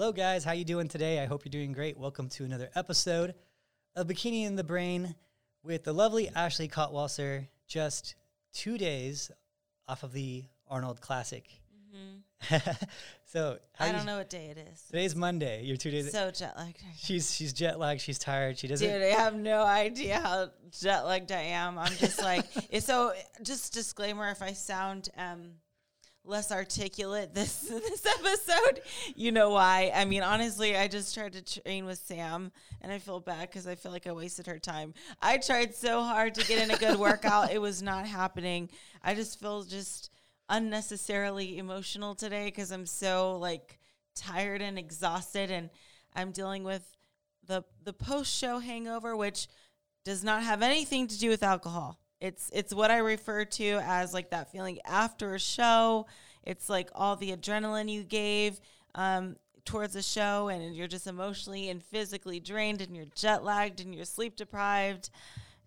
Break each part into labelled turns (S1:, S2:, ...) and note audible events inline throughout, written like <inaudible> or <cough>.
S1: Hello, guys. How you doing today? I hope you're doing great. Welcome to another episode of Bikini and the Brain with the lovely Ashley Kaltwasser. Just two days off of the Arnold Classic. <laughs> so
S2: I don't know what day it is.
S1: Today's Monday. You're two days.
S2: So jet lagged.
S1: she's she's jet lagged. She's tired. She doesn't.
S2: Dude, I have no idea how jet lagged I am. I'm just like, <laughs> so just disclaimer if I sound um less articulate this <laughs> this episode, you know why. I mean, honestly, I just tried to train with Sam and I feel bad because I feel like I wasted her time. I tried so hard to get in a good workout. It was not happening. I just feel just unnecessarily emotional today because I'm so like tired and exhausted and I'm dealing with the the post show hangover, which does not have anything to do with alcohol. It's it's what I refer to as like that feeling after a show. It's like all the adrenaline you gave um, towards a show, and you're just emotionally and physically drained, and you're jet lagged, and you're sleep deprived.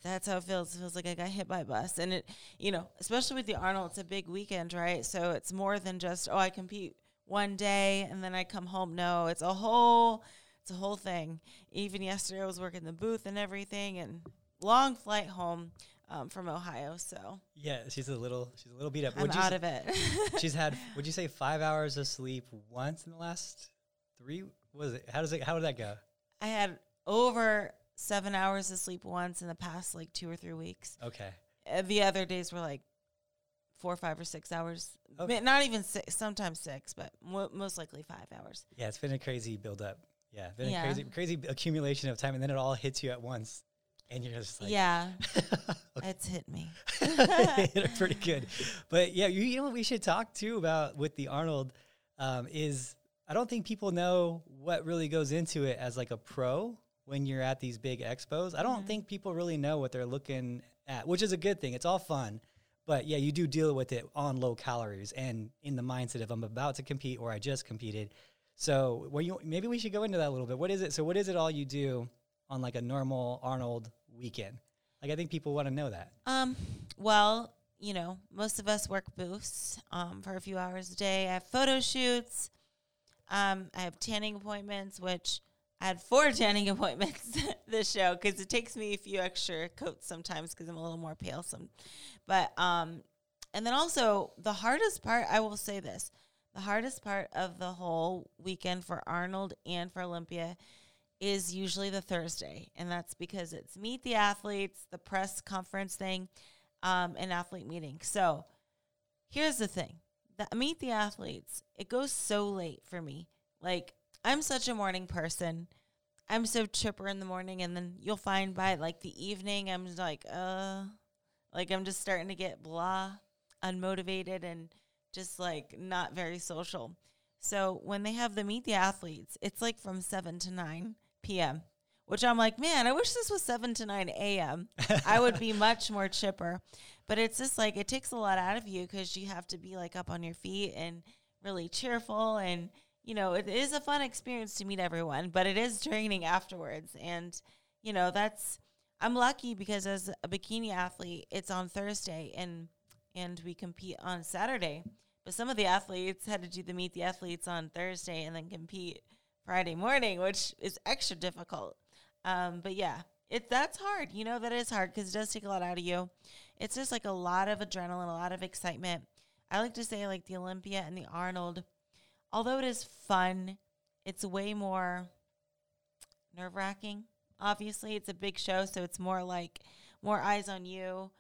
S2: That's how it feels. It feels like I got hit by a bus, and it, you know, especially with the Arnold, it's a big weekend, right? So it's more than just oh, I compete one day and then I come home. No, it's a whole it's a whole thing. Even yesterday, I was working the booth and everything, and long flight home um, from Ohio. So
S1: Yeah, she's a little. She's a little beat up.
S2: I'm out of it. <laughs>
S1: She's had. <laughs> Would you say five hours of sleep once in the last three? Was it? How does it? How did that go?
S2: I had over seven hours of sleep once in the past like two or three weeks.
S1: Okay.
S2: Uh, the other days were like four, five, or six hours.
S1: Okay.
S2: Not even six. Sometimes six, but mo- most likely five hours.
S1: Yeah, it's been a crazy build up. Yeah, been
S2: Yeah.
S1: a crazy, crazy accumulation of time, and then it all hits you at once, and you're just like,
S2: yeah, <laughs> it's hit me. <laughs>
S1: hit it pretty good. But yeah, you, you know what we should talk too about with the Arnold um, is I don't think people know what really goes into it as like a pro when you're at these big expos. I don't
S2: Mhm.
S1: think people really know what they're looking at, which is a good thing. It's all fun. But yeah, you do deal with it on low calories and in the mindset of I'm about to compete or I just competed. So well, you, maybe we should go into that a little bit. What is it? So what is it all you do on like a normal Arnold weekend? Like I think people want to know that.
S2: Um, well, you know, most of us work booths um, for a few hours a day. I have photo shoots. Um, I have tanning appointments, which I had four <laughs> tanning appointments <laughs> this show because it takes me a few extra coats sometimes because I'm a little more pale. Some, but um, and then also the hardest part, I will say this: the hardest part of the whole weekend for Arnold and for Olympia is usually the Thursday, and that's because it's meet the athletes, the press conference thing, um, and athlete meeting. So here's the thing: the meet the athletes. It goes so late for me. Like I'm such a morning person. I'm so chipper in the morning, and then you'll find by like the evening, I'm just like, uh, like I'm just starting to get blah, unmotivated, and just like not very social. So when they have the meet the athletes, it's like from seven to nine p.m. Which I'm like, man, I wish this was seven to nine a.m. I would be <laughs> much more chipper. But it's just like it takes a lot out of you because you have to be like up on your feet and really cheerful and you know it is a fun experience to meet everyone, but it is draining afterwards. And you know that's I'm lucky because as a bikini athlete, it's on Thursday and and we compete on Saturday. But some of the athletes had to do the meet the athletes on Thursday and then compete Friday morning, which is extra difficult. Um, but yeah, it that's hard. You know that is hard because it does take a lot out of you. It's just like a lot of adrenaline, a lot of excitement. I like to say like the Olympia and the Arnold, although it is fun, it's way more nerve wracking. Obviously, it's a big show, so it's more like more eyes on you.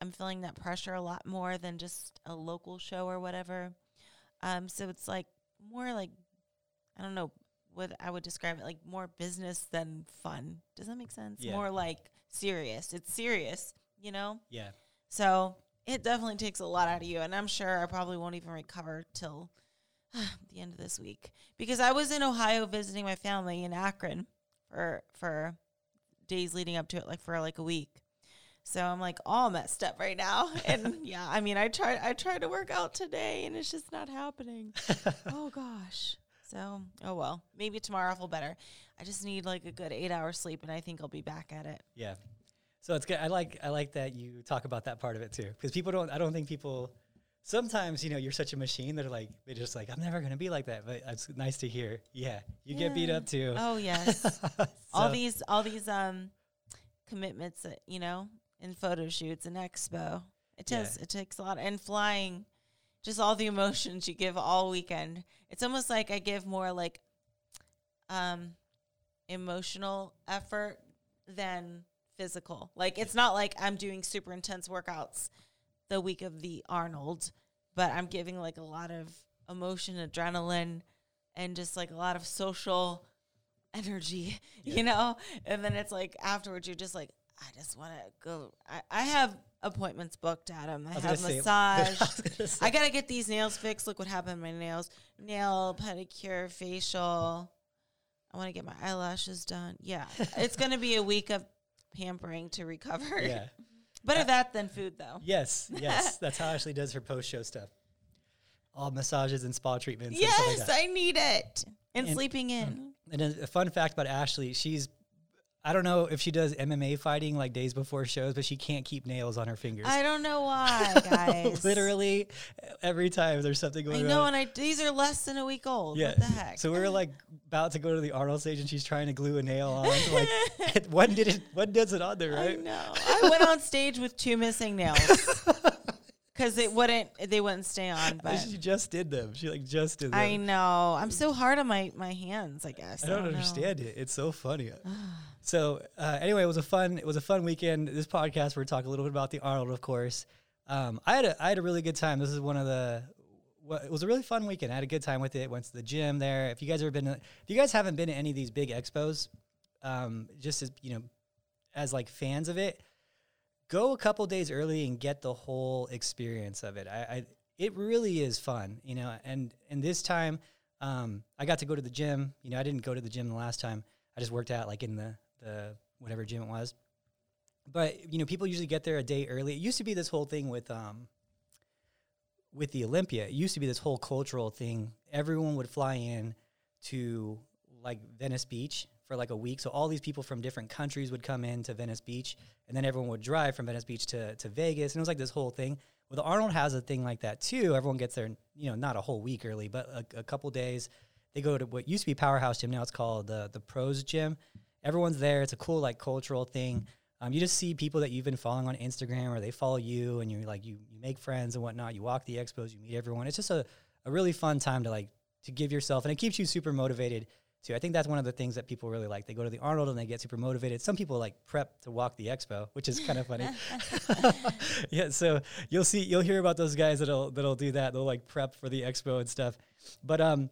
S2: I'm feeling that pressure a lot more than just a local show or whatever. Um, so it's like more like I don't know what I would describe it like more business than fun. Does that make sense?
S1: Yeah.
S2: More like serious. It's serious, you know?
S1: Yeah.
S2: So it definitely takes a lot out of you. And I'm sure I probably won't even recover till <sighs> the end of this week. Because I was in Ohio visiting my family in Akron for for days leading up to it, like for like a week. So I'm like all messed up right now. <laughs> And yeah, I mean I tried I tried to work out today and it's just not happening. <laughs> oh gosh. So oh well. Maybe tomorrow I'll feel better. I just need like a good eight hours sleep and I think I'll be back at it.
S1: Yeah. So it's good. I like I like that you talk about that part of it too, because people don't. I don't think people sometimes you know you're such a machine that are like they're just like I'm never gonna be like that. But it's nice to hear. Yeah, you get beat up too.
S2: Oh <laughs> yes. all these all these um commitments that you know in photo shoots and expo. It
S1: Yeah.
S2: does. It takes a lot and flying. Just all the emotions you give all weekend. It's almost like I give more like um emotional effort than physical. Like it's not like I'm doing super intense workouts the week of the Arnold, but I'm giving like a lot of emotion, adrenaline, and just like a lot of social energy, <laughs>
S1: Yeah.
S2: you know? And then it's like afterwards, you're just like, I just want to go. I, I have appointments booked, Adam. I,
S1: was
S2: have
S1: gonna <laughs>
S2: massage.
S1: I gonna
S2: I got to get these nails fixed. Look what happened to my nails. Nail, pedicure, facial. I want to get my eyelashes done. Yeah. <laughs> it's going to be a week of pampering to recover.
S1: yeah. <laughs>
S2: Better uh, that than food, though.
S1: Yes, yes. That's how Ashley does her post show stuff. All massages and spa treatments. stuff like
S2: Yes. I need it. And,
S1: And-
S2: sleeping in.
S1: And a fun fact about Ashley, she's I don't know if she does MMA fighting like days before shows, but she can't keep nails on her fingers.
S2: I don't know why, <laughs> guys.
S1: Literally every time there's something going on.
S2: I know,
S1: on.
S2: and I these are less than a week old.
S1: Yeah.
S2: What the heck?
S1: So we were like about to go to the Arnold stage and she's trying to glue a nail on. <laughs> Like one did it one does it on there,
S2: I
S1: right?
S2: know. I went on stage with two missing nails <laughs> because it wouldn't. They wouldn't stay on. But
S1: she just did them. She like just did them.
S2: I know. I'm so hard on my my hands. I guess
S1: I don't,
S2: know.
S1: understand it. It's so funny. <sighs> so uh, anyway, it was a fun it was a fun weekend. This podcast we're talking a little bit about the Arnold, of course. Um, I had a I had a really good time. This is one of the it was a really fun weekend. I had a good time with it. Went to the gym there. If you guys ever been, if you guys haven't been to any of these big expos, um, just as you know, as like fans of it, go a couple days early and get the whole experience of it. I, I it really is fun, you know. And and this time, um, I got to go to the gym. You know, I didn't go to the gym the last time. I just worked out like in the the whatever gym it was. But you know, people usually get there a day early. It used to be this whole thing with um with the Olympia. It used to be this whole cultural thing. Everyone would fly in to like Venice Beach for like a week. So all these people from different countries would come in to Venice Beach, and then everyone would drive from Venice Beach to, to Vegas, and it was like this whole thing. Well, the Arnold has a thing like that too. Everyone gets there, you know, not a whole week early, but a, a couple days. They go to what used to be Powerhouse Gym. Now it's called the the Pros Gym. Everyone's there. It's a cool like cultural thing. Um, you just see people that you've been following on Instagram, or they follow you, and you're like you you make friends and whatnot. You walk the expos, you meet everyone. It's just a, a really fun time to like to give yourself, and it keeps you super motivated too. I think that's one of the things that people really like. They go to the Arnold and they get super motivated. Some people like prep to walk the expo, which is kind of funny. <laughs> <laughs> yeah, so you'll see, you'll hear about those guys that'll that'll do that. They'll like prep for the expo and stuff. But um,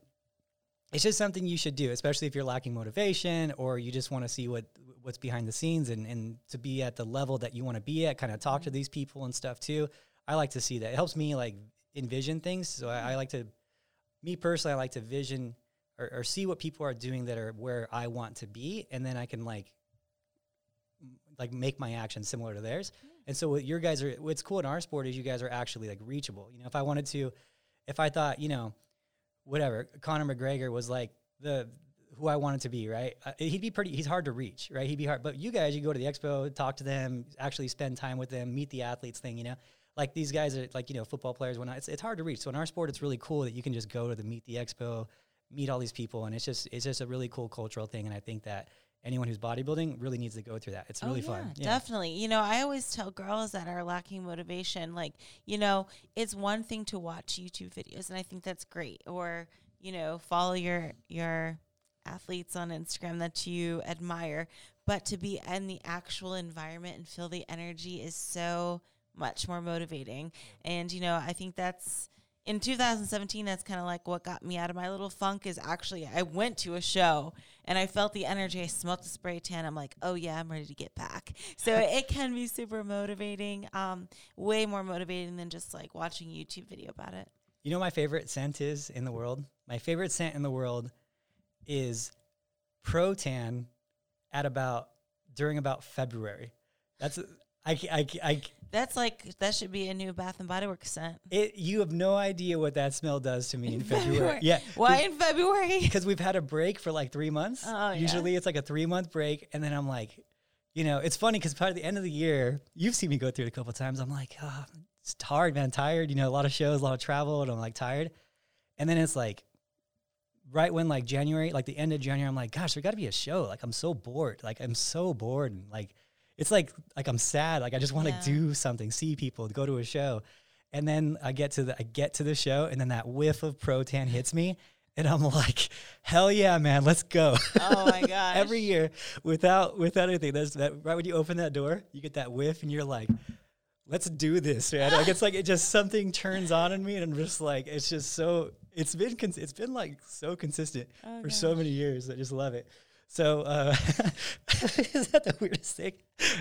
S1: it's just something you should do, especially if you're lacking motivation or you just want to see what what's behind the scenes and and to be at the level that you want to be at. Kind of talk to mm-hmm. these people and stuff too. I like to see that. It helps me like envision things. So I, I mm-hmm. like to, me personally, I like to vision or, or see what people are doing that are where I want to be, and then I can like like make my actions similar to theirs. Mm. And so what your guys are what's cool in our sport is you guys are actually like reachable. You know, if I wanted to if I thought, you know, whatever, Conor McGregor was like the who I wanted to be, right? Uh, he'd be pretty he's hard to reach, right? He'd be hard. But you guys, you go to the expo, talk to them, actually spend time with them, meet the athletes thing, you know? Like these guys are like, you know, football players when it's it's hard to reach. So in our sport it's really cool that you can just go to the meet the expo, meet all these people and it's just it's just a really cool cultural thing and I think that anyone who's bodybuilding really needs to go through that. It's oh, really
S2: oh,
S1: fun.
S2: Yeah, Definitely. You know, I always tell girls that are lacking motivation, like, you know, it's one thing to watch YouTube videos, and I think that's great. Or, you know, follow your your athletes on Instagram that you admire. But to be in the actual environment and feel the energy is so much more motivating. And, you know, I think that's in 2017 that's kind of like what got me out of my little funk is actually I went to a show and I felt the energy. I smelled the spray tan. I'm like, oh yeah, I'm ready to get back. So <laughs> it can be super motivating, um, way more motivating than just like watching a YouTube video about it.
S1: You know my favorite scent is in the world? My favorite scent in the world is Protan at about during about February. That's I, I, I
S2: That's like that should be a new Bath and Body Works scent.
S1: it you have no idea what that smell does to me in,
S2: In
S1: February.
S2: February.
S1: Yeah.
S2: Why in February? <laughs>
S1: Because we've had a break for like three months.
S2: Oh, yeah.
S1: Usually it's like a three month break. And then I'm like, you know, it's funny because by the end of the year, you've seen me go through it a couple times. I'm like, oh, it's hard, man. Tired. You know, a lot of shows, a lot of travel, and I'm like tired. And then it's like right when like January, like the end of January, I'm like, gosh, there got to be a show. Like I'm so bored. Like I'm so bored. And like it's like like I'm sad. Like I just want to
S2: Yeah.
S1: do something, see people, go to a show. And then I get to the I get to the show, and then that whiff of Protan <laughs> hits me, and I'm like, hell yeah, man, let's go.
S2: Oh my <laughs> gosh.
S1: Every year, without without anything, that's that right when you open that door, you get that whiff, and you're like, let's do this, man. Like it's like it just something turns on in me, and I'm just like, it's just so. It's been cons- it's been like so consistent
S2: Oh,
S1: for so many years. I just love it. So uh, <laughs> is that the weirdest thing?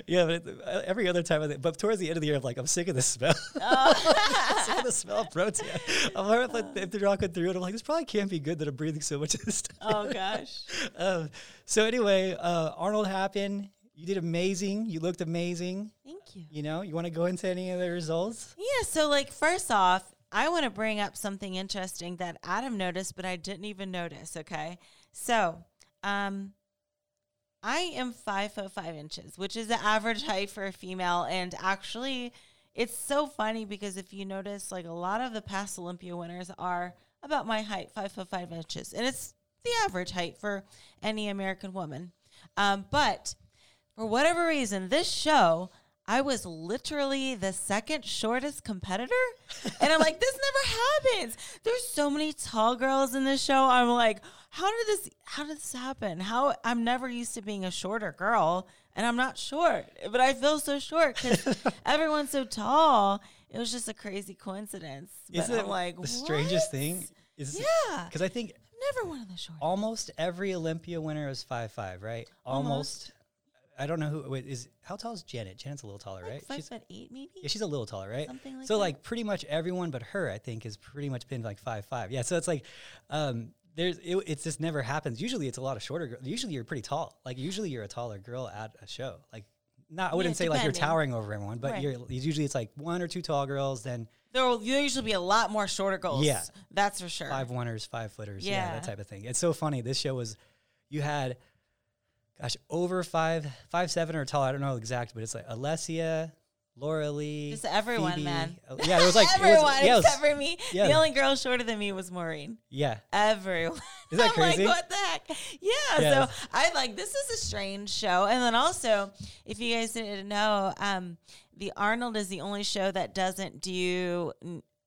S1: Yeah, but it, uh, every other time, I think, but towards the end of the year, I'm like, I'm sick of the smell. <laughs> I'm sick of the smell of Protan. I'm like, if, if they're walking through it, I'm like, this probably can't be good that I'm breathing so much of this stuff.
S2: Oh gosh. <laughs>
S1: Um, so anyway, uh, Arnold happened. You did amazing. You looked amazing.
S2: Thank you.
S1: You know, you want to go into any of the results?
S2: Yeah, so like first off, I want to bring up something interesting that Adam noticed, but I didn't even notice. Okay, so um, I am five foot five inches, which is the average height for a female, and actually, it's so funny because if you notice, like a lot of the past Olympia winners are about my height, five foot five inches, and it's the average height for any American woman. Um, but for whatever reason, this show, I was literally the second shortest competitor. And I'm like, this never happens. There's so many tall girls in this show. I'm like, how did this how did this happen? How I'm never used to being a shorter girl and I'm not short, but I feel so short because <laughs> everyone's so tall. It was just a crazy coincidence.
S1: Isn't
S2: I'm
S1: it
S2: like
S1: the strangest thing? Is
S2: Yeah.
S1: because I think
S2: Never one of the short.
S1: almost every Olympia winner is five five, right? Almost. I don't know who wait, is. How tall is Janet? Janet's a little taller,
S2: Like
S1: right?
S2: five
S1: She's,
S2: foot eight, maybe.
S1: yeah, she's a little taller, right?
S2: Something like
S1: so
S2: that.
S1: like pretty much everyone but her, I think, has pretty much been like five five. Yeah, so it's like um, there's it, it's just never happens. Usually it's a lot of shorter. girls. Usually you're pretty tall. Like usually you're a taller girl at a show. Like not I wouldn't say like you're towering over everyone, but
S2: Right.
S1: you're usually it's like one or two tall girls, then
S2: There will usually be a lot more shorter girls.
S1: Yeah.
S2: that's for sure.
S1: five oneers, five footers, yeah.
S2: Yeah.
S1: that type of thing. It's so funny. This show was, you had, gosh, over five, five seven or tall. I don't know exact, but it's like Alessia, Lauralie,
S2: Just everyone,
S1: Phoebe.
S2: man.
S1: Uh, Yeah, it was like <laughs>
S2: everyone
S1: it was, yeah, it was-
S2: except for me.
S1: yeah.
S2: The only girl shorter than me was Maureen.
S1: yeah.
S2: Everyone.
S1: Is that <laughs>
S2: I'm
S1: crazy?
S2: like, what the heck? Yeah.
S1: Yeah.
S2: So I like this is a strange show. And then also, if you guys didn't know, um, the Arnold is the only show that doesn't do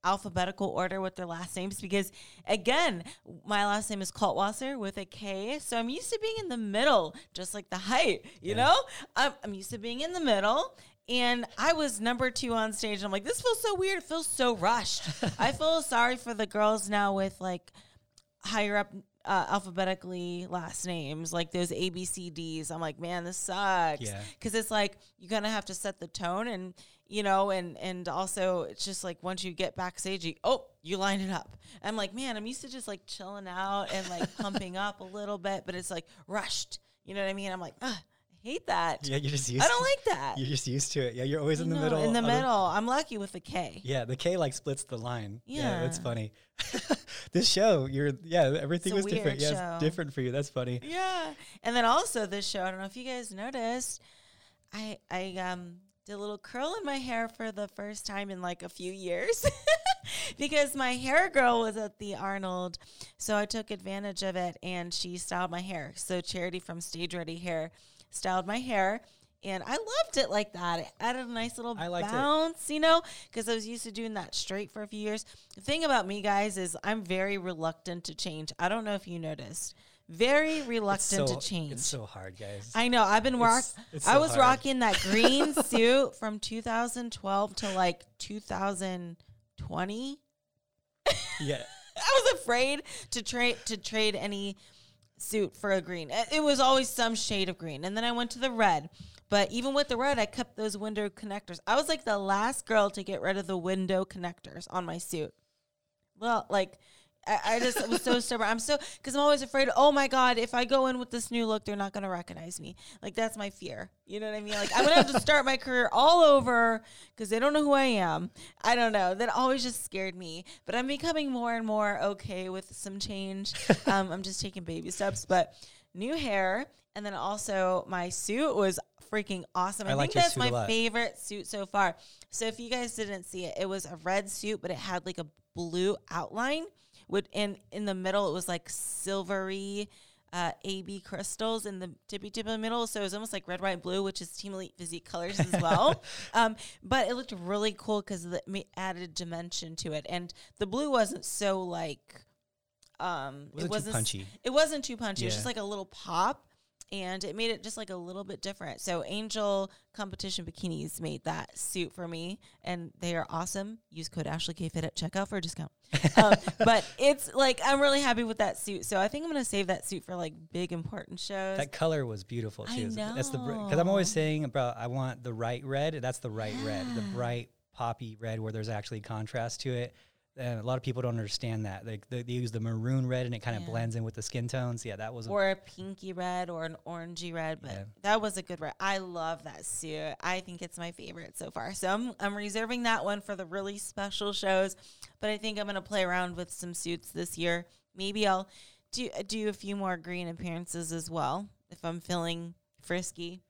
S2: alphabetical order with their last names because again, my last name is Kaltwasser with a K. So I'm used to being in the middle, just like the height, you
S1: Yeah.
S2: know? I'm, I'm used to being in the middle. And I was number two on stage. And I'm like, this feels so weird. It feels so rushed. <laughs> I feel sorry for the girls now with like higher up uh, alphabetically last names, like those A, B, C, Ds. I'm like, man, this sucks.
S1: Yeah.
S2: Because it's like you're gonna have to set the tone, and you know, and and also it's just like once you get backstage, you oh, you line it up. I'm like, man, I'm used to just like chilling out and like pumping up a little bit, but it's like rushed. You know what I mean? I'm like, I hate that.
S1: Yeah, you're just used to it.
S2: I don't like that.
S1: You're just used to it. Yeah, you're always in the
S2: know,
S1: middle.
S2: In the middle. I'm lucky with the K.
S1: yeah, the K like splits the line. Yeah, that's funny. <laughs> this show, you're yeah, everything was different. Yeah,
S2: show.
S1: it's different for you. That's funny.
S2: Yeah. And then also this show, I don't know if you guys noticed, I I um did a little curl in my hair for the first time in like a few years. <laughs> because my hair girl was at the Arnold. So I took advantage of it and she styled my hair. So Charity from Stage Ready Hair styled my hair. And I loved it like that. It added a nice little
S1: liked it.
S2: bounce, you know, because I was used to doing that straight for a few years. The thing about me, guys, is I'm very reluctant to change. I don't know if you noticed. Very reluctant
S1: so,
S2: to change.
S1: It's so hard, guys.
S2: I know. I've been rock.
S1: It's- it's
S2: I was
S1: hard.
S2: rocking that green <laughs> suit from 2012 to like 2020.
S1: yeah. <laughs>
S2: I was afraid to trade to trade any suit for a green. It was always some shade of green, and then I went to the red. But even with the red, I kept those window connectors. I was like the last girl to get rid of the window connectors on my suit. Well, like I, I just was so stubborn. I'm so because I'm always afraid. Oh my god, if I go in with this new look, they're not gonna recognize me. Like that's my fear. You know what I mean? Like I'm gonna have to <laughs> start my career all over because they don't know who I am. I don't know. That always just scared me. But I'm becoming more and more okay with some change. <laughs> um, I'm just taking baby steps, but. new hair, and then also my suit was freaking awesome.
S1: I
S2: I, think that's my favorite suit so far. So if you guys didn't see it, it was a red suit, but it had like a blue outline. With in in the middle, it was like silvery. Uh, AB crystals in the tippy tip of the middle, so it was almost like red, white, blue, which is Team Elite Physique colors as well. <laughs> um, but it looked really cool because it added dimension to it, and the blue wasn't so like um,
S1: Wasn't too
S2: it wasn't s-
S1: punchy.
S2: It wasn't too punchy. It was just like a little pop, and it made it just like a little bit different. So Angel Competition Bikinis made that suit for me, and they are awesome. Use code Ashley K Fit at checkout for a discount. <laughs> um, but it's like I'm really happy with that suit. So I think I'm gonna save that suit for like big important shows.
S1: That color was beautiful
S2: I
S1: too. That's the because I'm always saying about I want the right red. That's the right red, the bright poppy red where there's actually contrast to it. And a lot of people don't understand that. Like they, they use the maroon red and it kind of
S2: Yeah.
S1: blends in with the skin tones. Yeah, that was a-
S2: or a pinky red or an orangey red, but
S1: Yeah.
S2: that was a good red. I love that suit. I think it's my favorite so far. So I'm I'm reserving that one for the really special shows, but I think I'm gonna play around with some suits this year. Maybe I'll do do a few more green appearances as well if I'm feeling frisky.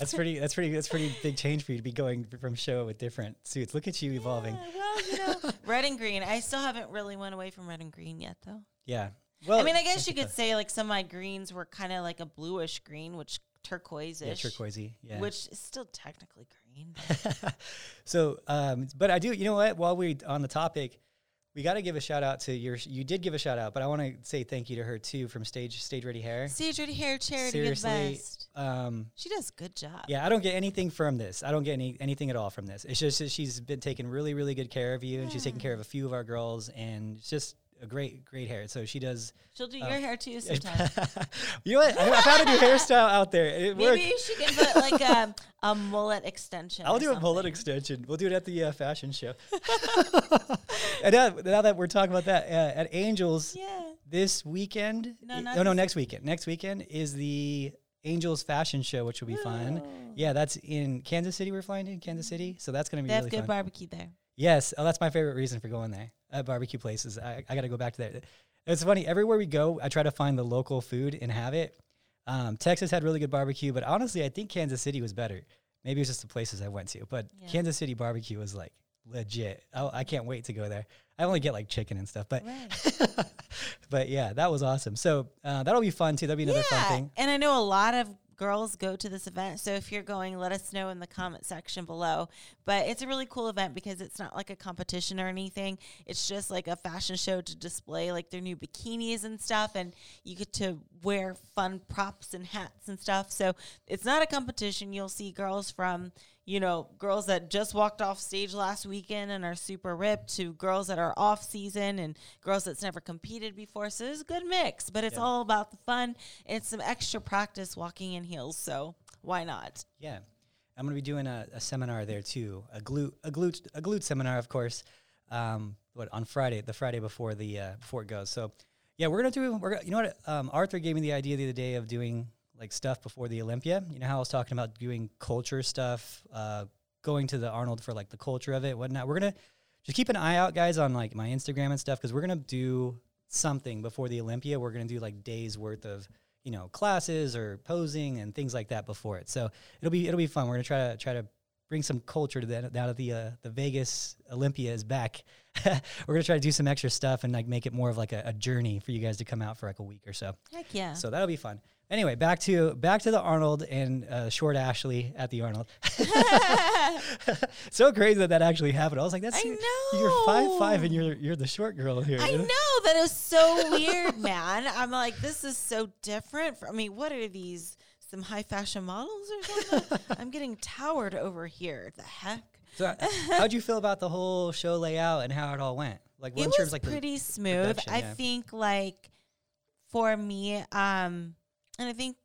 S1: That's pretty. That's pretty. That's pretty big change for you to be going from show with different suits. Look at you evolving.
S2: Yeah, well, you know, <laughs> red and green. I still haven't really went away from red and green yet, though.
S1: Yeah. Well,
S2: I mean, I guess you could say like some of my greens were kind of like a bluish green, which turquoise-ish.
S1: yeah, turquoisey. Yeah.
S2: which is still technically green. <laughs>
S1: so, um, but I do. You know what? While we on the topic, we got to give a shout out to your. You did give a shout out, but I want to say thank you to her too from Stage Stage Ready Hair.
S2: Stage Ready Hair Charity
S1: Seriously. Um,
S2: She does a good job.
S1: yeah, I don't get anything from this. I don't get any anything at all from this. It's just that she's been taking really, really good care of you, and she's taking care of a few of our girls, and it's just a great, great hair. So she does.
S2: She'll do
S1: Oh.
S2: your hair too <laughs> sometimes.
S1: you know what? I, I found a new hairstyle out there. It worked.
S2: Maybe she can put like a, a mullet extension.
S1: I'll do a mullet extension. We'll do it at the uh, fashion show. <laughs> and now, now that we're talking about that, uh, at Angels
S2: Yeah.
S1: this weekend,
S2: No,
S1: oh no, next weekend. Next weekend is the Angels fashion show, which will be fun.
S2: Oh.
S1: Yeah, that's in Kansas City. We're flying to Kansas City, so that's going to be
S2: They have
S1: really
S2: good
S1: fun.
S2: barbecue there.
S1: Yes. Oh, that's my favorite reason for going there. At barbecue places. I, I got to go back to that. It's funny. Everywhere we go, I try to find the local food and have it. Um, Texas had really good barbecue, but honestly, I think Kansas City was better. Maybe it was just the places I went to, but
S2: Yeah.
S1: Kansas City barbecue was like legit. I, I can't wait to go there. I only get like chicken and stuff, but
S2: Right. <laughs>
S1: but yeah, that was awesome. So uh, that'll be fun too. That'll be another fun thing.
S2: And I know a lot of girls go to this event. So if you're going, let us know in the comment section below. But it's a really cool event because it's not like a competition or anything. It's just like a fashion show to display like their new bikinis and stuff. And you get to wear fun props and hats and stuff. So it's not a competition. You'll see girls from, you know, girls that just walked off stage last weekend and are super ripped to girls that are off season and girls that's never competed before. So it's a good mix, but it's
S1: Yeah.
S2: all about the fun and some extra practice walking in heels. So why not?
S1: Yeah. I'm going to be doing a, a seminar there too. A glute, a glute, a glute seminar, of course. Um, what on Friday, the Friday before the uh, before it goes. So, yeah, we're gonna do. We're gonna, you know what? Um, Arthur gave me the idea the other day of doing like stuff before the Olympia. You know how I was talking about doing culture stuff, uh, going to the Arnold for like the culture of it, whatnot. We're gonna just keep an eye out, guys, on like my Instagram and stuff because we're gonna do something before the Olympia. We're gonna do like days worth of you know classes or posing and things like that before it. So it'll be it'll be fun. We're gonna try to try to bring some culture to that now that the uh, the Vegas Olympia is back. <laughs> We're gonna try to do some extra stuff and like make it more of like a, a journey for you guys to come out for like a week or so.
S2: Heck yeah.
S1: So that'll be fun. Anyway, back to back to the Arnold and uh, short Ashley at the Arnold. <laughs> so crazy that that actually happened. I was like, "That's
S2: I
S1: you- you're five five and you're you're the short girl here."
S2: I <laughs> know that is so weird, man. I'm like, this is so different. From, I mean, what are these? Some high fashion models or something? <laughs> I'm getting towered over here. The heck?
S1: So, uh, how'd you feel about the whole show layout and how it all went? Like,
S2: it was
S1: terms like
S2: pretty smooth. I
S1: yeah.
S2: think like for me, um, and I think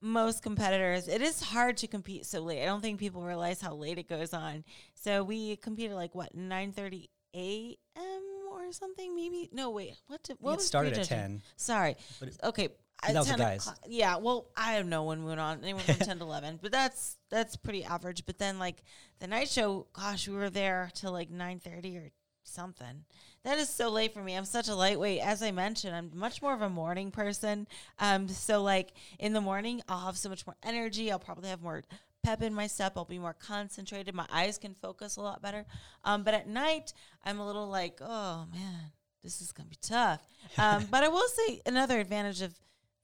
S2: most competitors, it is hard to compete so late. I don't think people realize how late it goes on. So we competed like what nine thirty a.m. or something, maybe. No, wait. What? Did, what
S1: it
S2: was
S1: started at ten.
S2: Sorry.
S1: But it-
S2: okay.
S1: Uh, that was the
S2: 10
S1: guys.
S2: o'clock- Yeah. Well, I don't know when we went on. Anywhere from <laughs> ten to eleven, but that's that's pretty average. But then like the night show, gosh, we were there till like nine thirty or something. That is so late for me. I'm such a lightweight. As I mentioned, I'm much more of a morning person. Um, so like in the morning, I'll have so much more energy. I'll probably have more pep in my step. I'll be more concentrated. My eyes can focus a lot better. Um, but at night, I'm a little like, oh man, this is gonna be tough. Um, <laughs> but I will say another advantage of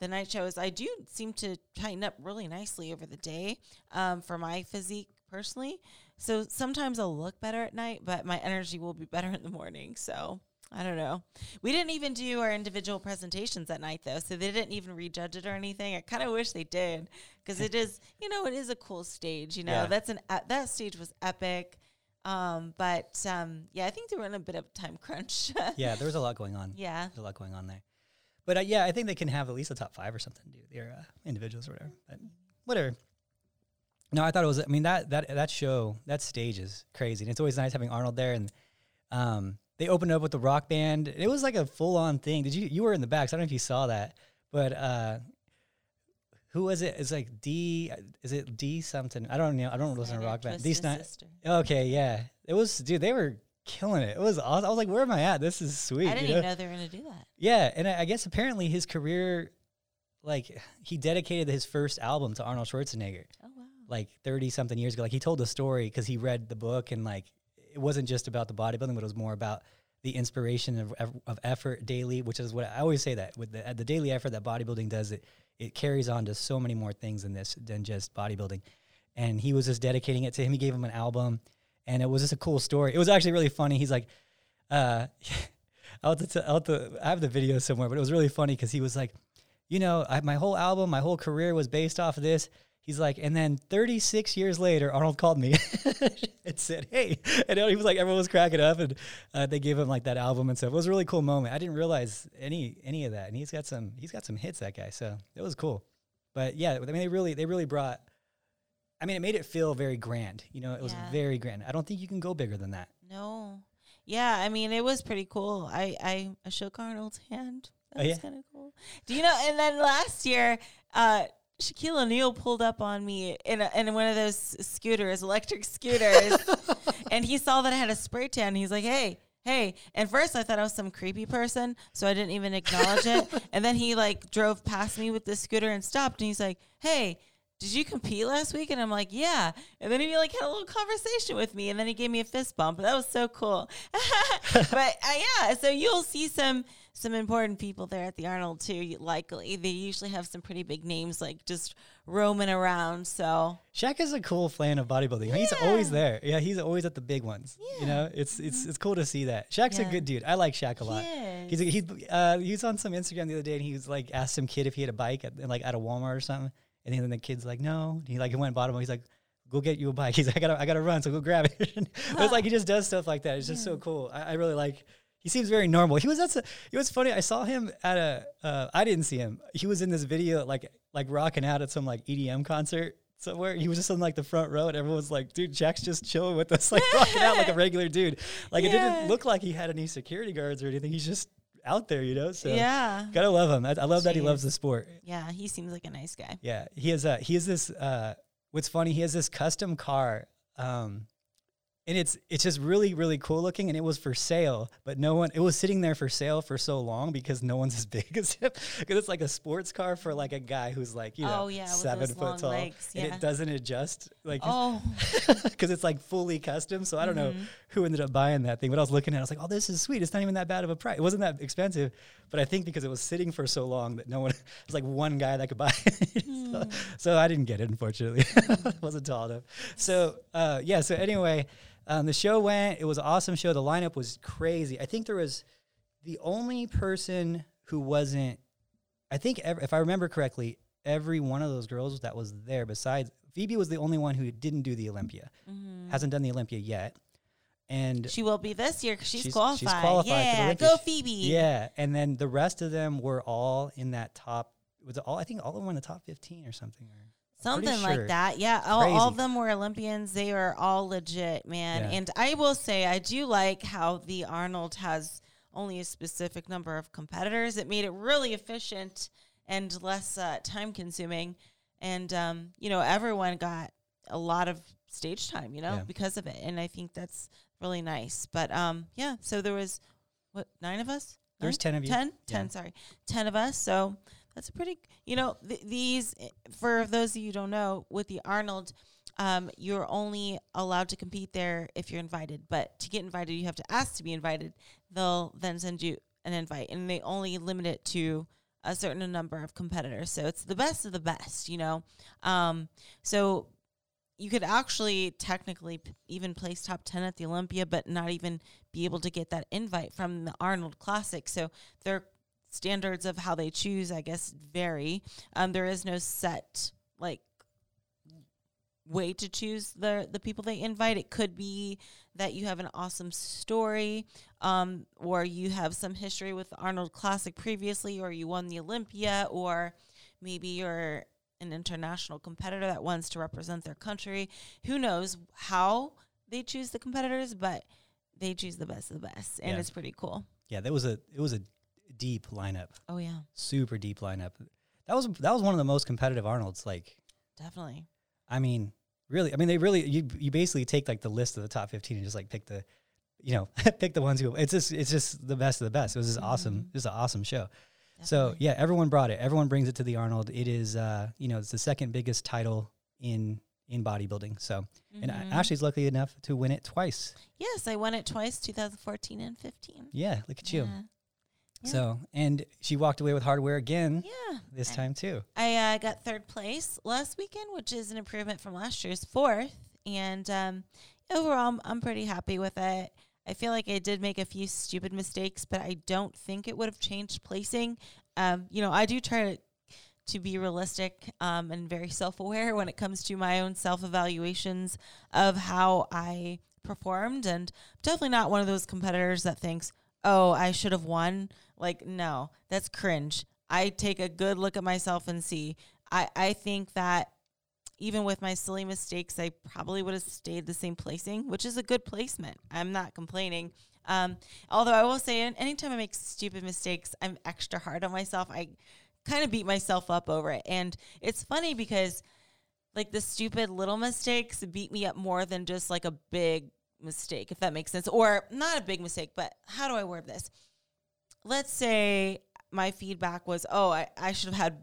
S2: the night show is I do seem to tighten up really nicely over the day um, for my physique personally. So sometimes I'll look better at night, but my energy will be <laughs> better in the morning. So I don't know. We didn't even do our individual presentations at night though, so they didn't even rejudge it or anything. I kind of wish they did because it is, <laughs> you know, it is a cool stage. You know,
S1: Yeah.
S2: that's an uh, that stage was epic. Um, but um, yeah, I think they were in a bit of a time crunch. <laughs>
S1: Yeah, there was a lot going on.
S2: yeah.
S1: There's a lot going on there. But uh, yeah, I think they can have at least a top five or something, do their uh, individuals or whatever. But whatever. No, I thought it was. I mean that that that show, that stage is crazy, and it's always nice having Arnold there. And um, they opened up with the rock band. It was like a full on thing. Did you you were in the back? So I don't know if you saw that, but uh, who was it? It's like D. Is it D something? I don't know. I don't listen to rock band.
S2: Dee
S1: Snider.
S2: Sister.
S1: Okay, yeah. It was, dude. They were killing it. It was awesome. I was like, where am I at? This is sweet.
S2: I didn't
S1: you know?
S2: even know they were gonna do that.
S1: Yeah, and I, I guess apparently his career, like he dedicated his first album to Arnold Schwarzenegger,
S2: Oh.
S1: Like thirty something years ago. Like he told the story because he read the book, and like it wasn't just about the bodybuilding, but it was more about the inspiration of, of, effort daily, which is what I always say that with the, the daily effort that bodybuilding does, it it carries on to so many more things than this than just bodybuilding. And he was just dedicating it to him. He gave him an album, and it was just a cool story. It was actually really funny. He's like, uh, <laughs> I'll have t- I'll have to I have the video somewhere, but it was really funny because he was like, you know, I, my whole album, my whole career was based off of this. He's like, and then 36 years later, Arnold called me <laughs> and said, "Hey," and he was like, everyone was cracking up, and uh, they gave him like that album and stuff. It was a really cool moment. I didn't realize any any of that, and he's got some he's got some hits that guy, so it was cool. But yeah, I mean, they really they really brought. I mean, it made it feel very grand. You know, it was
S2: Yeah.
S1: very grand. I don't think you can go bigger than that.
S2: No. Yeah, I mean it was pretty cool. I I, I shook Arnold's hand. That
S1: Oh,
S2: was
S1: yeah?
S2: kind of cool. Do you know? And then last year, uh, Shaquille O'Neal pulled up on me in a, in one of those scooters, electric scooters, <laughs> and he saw that I had a spray tan. He's like, "Hey." Hey, and first I thought I was some creepy person, so I didn't even acknowledge it. <laughs> And then he like drove past me with the scooter and stopped, and he's like, "Hey, did you compete last week? And I'm like, yeah. And then he like had a little conversation with me, and then he gave me a fist bump. That was so cool. <laughs> but uh, yeah, so you'll see some some important people there at the Arnold too. Likely, they usually have some pretty big names like just roaming around. So
S1: Shaq is a cool fan of bodybuilding. He's always there. Yeah, he's always at the big ones.
S2: Yeah.
S1: You know, it's it's it's cool to see that. Shaq's a good dude. I like Shaq a lot.
S2: He
S1: He's a, he's uh he was on some Instagram the other day and he was like asked some kid if he had a bike at like at a Walmart or something. And then the kid's like, no. He like went and bought him. He's like, go get you a bike. <laughs> He's like, I gotta I gotta run, so go grab it. <laughs> it's like he just does stuff like that. It's just so cool. I, I really like. He seems very normal. He was that's it was funny. I saw him at a uh, I didn't see him. He was in this video like like rocking out at some like EDM concert somewhere. He was just on like the front row and everyone's like, dude, Shaq's just chilling with us, <laughs> like rocking out like a regular dude. Like it didn't look like he had any security guards or anything. He's just out there, you know. So
S2: yeah,
S1: gotta love him. I, I love that he loves the sport.
S2: yeah, he seems like a nice guy.
S1: Yeah, he has a he has this. Uh, what's funny? He has this custom car, um, and it's it's just really really cool looking. And it was for sale, but no one. It was sitting there for sale for so long because no one's <laughs> as big as him. Because it's like a sports car for like a guy who's like you know
S2: Oh, yeah,
S1: seven foot tall,
S2: legs,
S1: and it doesn't adjust like <laughs>
S2: Oh, <laughs>
S1: because it's like fully custom. So I don't know who ended up buying that thing, but I was looking at, it, I was like, oh, this is sweet. It's not even that bad of a price. It wasn't that expensive, but I think because it was sitting for so long that no one, <laughs> there's like one guy that could buy it. <laughs> so, so I didn't get it, unfortunately. <laughs> wasn't tall enough. So uh, yeah. So anyway, um, the show went. It was an awesome show. The lineup was crazy. I think there was the only person who wasn't. I think ev- if I remember correctly, every one of those girls that was there, besides Phoebe, was the only one who didn't do the Olympia. Hasn't done the Olympia yet, and
S2: she will be this year because she's,
S1: She's-
S2: qualified.
S1: she's qualified
S2: yeah, go Phoebe.
S1: yeah, and then the rest of them were all in that top. Was it all? I think all of them were in the top fifteen or something. Or
S2: Something
S1: pretty
S2: like that. Yeah. All, all of them were Olympians. They are all legit, man.
S1: Yeah.
S2: And I will say, I do like how the Arnold has only a specific number of competitors. It made it really efficient and less uh, time consuming. And, um, you know, everyone got a lot of stage time, you know,
S1: Yeah.
S2: because of it. And I think that's really nice. But um, yeah, so there was what nine of us?
S1: There's 10 of you.
S2: 10?
S1: Yeah.
S2: 10, sorry. 10 of us. So that's a pretty, you know, th- these, for those of you who don't know, with the Arnold, um, you're only allowed to compete there if you're invited. But to get invited, you have to ask to be invited. They'll then send you an invite, and they only limit it to a certain number of competitors. So it's the best of the best, you know? Um, so you could actually technically even place top 10 at the Olympia, but not even be able to get that invite from the Arnold Classic. So their standards of how they choose, I guess, vary. Um, there is no set like way to choose the the people they invite. It could be that you have an awesome story, um, or you have some history with the Arnold Classic previously, or you won the Olympia, or maybe you're an international competitor that wants to represent their country. Who knows how they choose the competitors, but they choose the best of the best, and
S1: Yeah.
S2: it's pretty cool.
S1: Yeah, that was a it was a deep lineup,
S2: Oh yeah,
S1: super deep lineup. That was that was one of the most competitive Arnold's. Like,
S2: definitely.
S1: I mean, really, I mean, they really you you basically take like the list of the top fifteen and just like pick the, you know, <laughs> pick the ones who it's just it's just the best of the best. It was just awesome.
S2: Mhm.
S1: It was an awesome show. So yeah, everyone brought it. Everyone brings it to the Arnold. It is uh you know it's the second biggest title in in bodybuilding. So and
S2: Mhm.
S1: Ashley's lucky enough to win it twice.
S2: yes, I won it twice, 2014 and 15.
S1: Yeah, look at you.
S2: Yeah. Yeah.
S1: So and she walked away with hardware again
S2: Yeah.
S1: this
S2: I-
S1: time too.
S2: I uh, got third place last weekend, which is an improvement from last year's fourth. And um, overall, I'm, I'm pretty happy with it. I feel like I did make a few stupid mistakes, but I don't think it would have changed placing. Um, you know, I do try to to be realistic um, and very <laughs> self aware when it comes to my own self evaluations of how I performed. And definitely not one of those competitors that thinks, oh, I should have won. Like, no, that's cringe. I take a good look at myself and see. I, I think that even with my silly mistakes, I probably would have stayed the same placing, which is a good placement. I'm not complaining. Um, although I will say, an- anytime I make stupid mistakes, I'm extra hard on myself. I kind of beat myself up over it. And it's funny because, like, the stupid little mistakes beat me up more than just like a big mistake, if that makes sense. Or not a big mistake, but how do I word this? Let's say my feedback was, oh, I, I should have had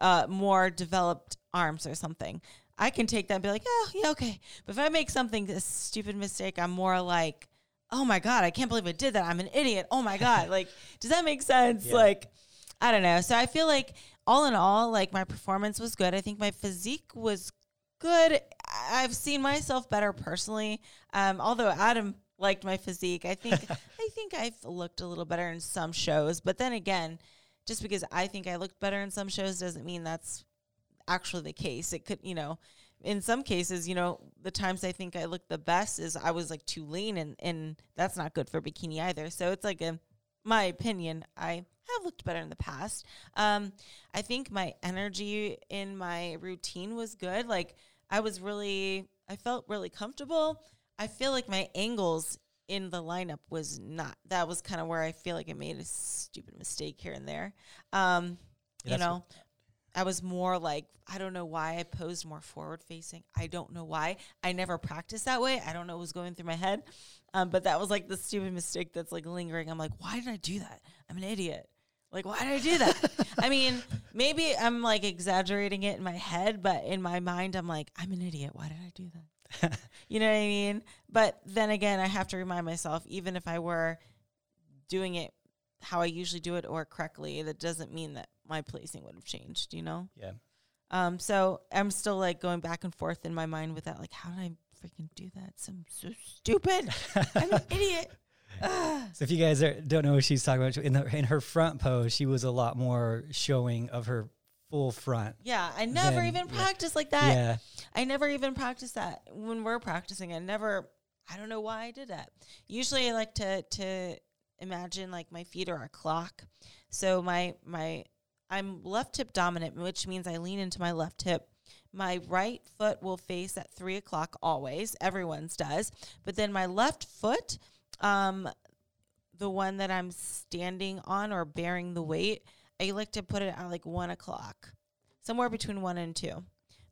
S2: uh, more developed arms or something. I can take that and be like, oh, yeah, okay. But if I make something, a stupid mistake, I'm more like, oh my God, I can't believe I did that. I'm an idiot. Oh my God. like, <laughs> does that make sense?
S1: Yeah.
S2: Like, I don't know. So I feel like all in all, like my performance was good. I think my physique was good. I've seen myself better personally. Um, although Adam liked my physique, I think <laughs> I think I've looked a little better in some shows. But then again, just because I think I looked better in some shows doesn't mean that's actually the case. It could, you know, in some cases, you know, the times I think I looked the best is I was like too lean and and that's not good for bikini either. So it's like a my opinion, I have looked better in the past. Um I think my energy in my routine was good. Like I was really I felt really comfortable. I feel like my angles in the lineup was not that was kind of where I feel like I made a stupid mistake here and there. Um
S1: Yeah,
S2: you know, I was more like I don't know why I posed more forward facing. I don't know why. I never practiced that way. I don't know what was going through my head. Um, but that was like the stupid mistake that's like lingering. I'm like, why did I do that? I'm an idiot. Like, why did I do that? <laughs> I mean, maybe I'm like exaggerating it in my head, but in my mind, I'm like, I'm an idiot. Why did I do that? <laughs> you know what I mean? But then again, I have to remind myself, even if I were doing it how I usually do it or correctly, that doesn't mean that my placing would have changed, you know?
S1: Yeah.
S2: Um, so I'm still like going back and forth in my mind with that, like, how did I freaking do that? So, I'm so stupid. I'm an <laughs> idiot. Ugh.
S1: So if you guys are, don't know what she's talking about, in, the, in her front pose, she was a lot more showing of her full front.
S2: Yeah, I never
S1: Then,
S2: even
S1: yeah.
S2: practiced like that.
S1: Yeah.
S2: I never even practiced that when we're practicing. I never. I don't know why I did that. Usually, I like to to imagine like my feet are a clock. So my my I'm left hip dominant, which means I lean into my left hip. My right foot will face at three o'clock always. Everyone's does, but then my left foot, um, the one that I'm standing on or bearing the weight, I like to put it at like one o'clock, somewhere between one and two.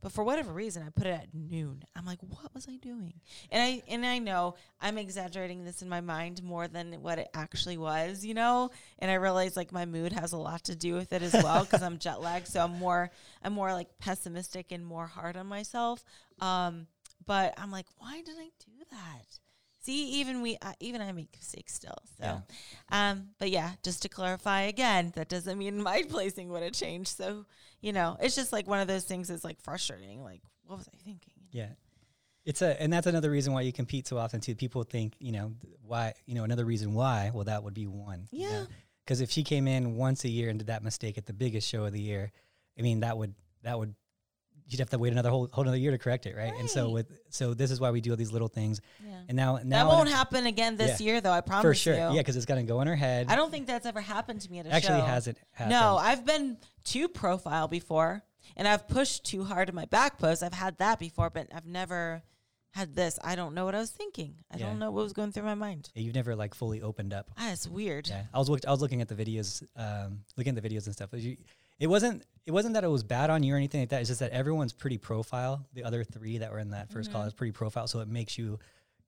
S2: But for whatever reason, I put it at noon. I'm like, what was I doing? And I and I know I'm exaggerating this in my mind more than what it actually was, you know. And I realize like my mood has a lot to do with it as well because I'm jet lagged, so I'm more I'm more like pessimistic and more hard on myself. Um, but I'm like, why did I do that? See, even we, uh, even I make mistakes still. So,
S1: Yeah.
S2: um, but yeah, just to clarify again, that doesn't mean <laughs> my placing would have changed. So, you know, it's just like one of those things that's like frustrating. Like, what was I thinking?
S1: Yeah. It's a, and that's another reason why you compete so often too. People think, you know, why, you know, another reason why, well, that would be one.
S2: Yeah.
S1: Because if she came in once a year and did that mistake at the biggest show of the year, I mean, that would, that would, you'd have to wait another whole, whole another year to correct it. Right. And so with, so this is why we do all these little things.
S2: Yeah.
S1: And now, now
S2: that won't happen again this
S1: Yeah.
S2: year, though. I promise you.
S1: for sure.
S2: you.
S1: Yeah. Cause it's going to go in her head.
S2: I don't think that's ever happened to me at a show.
S1: Actually
S2: show.
S1: hasn't happened.
S2: No, I've been too profile before, and I've pushed too hard in my back post. I've had that before, but I've never had this. I don't know what I was thinking. I
S1: Yeah.
S2: don't know what was going through my mind.
S1: You've never like fully opened up.
S2: Ah, it's weird.
S1: Yeah, I was looked. I was looking at the videos, um, looking at the videos and stuff. You, it wasn't. It wasn't that it was bad on you or anything like that. It's just that everyone's pretty profile. The other three that were in that 1st call mm-hmm. is pretty profile, so it makes you,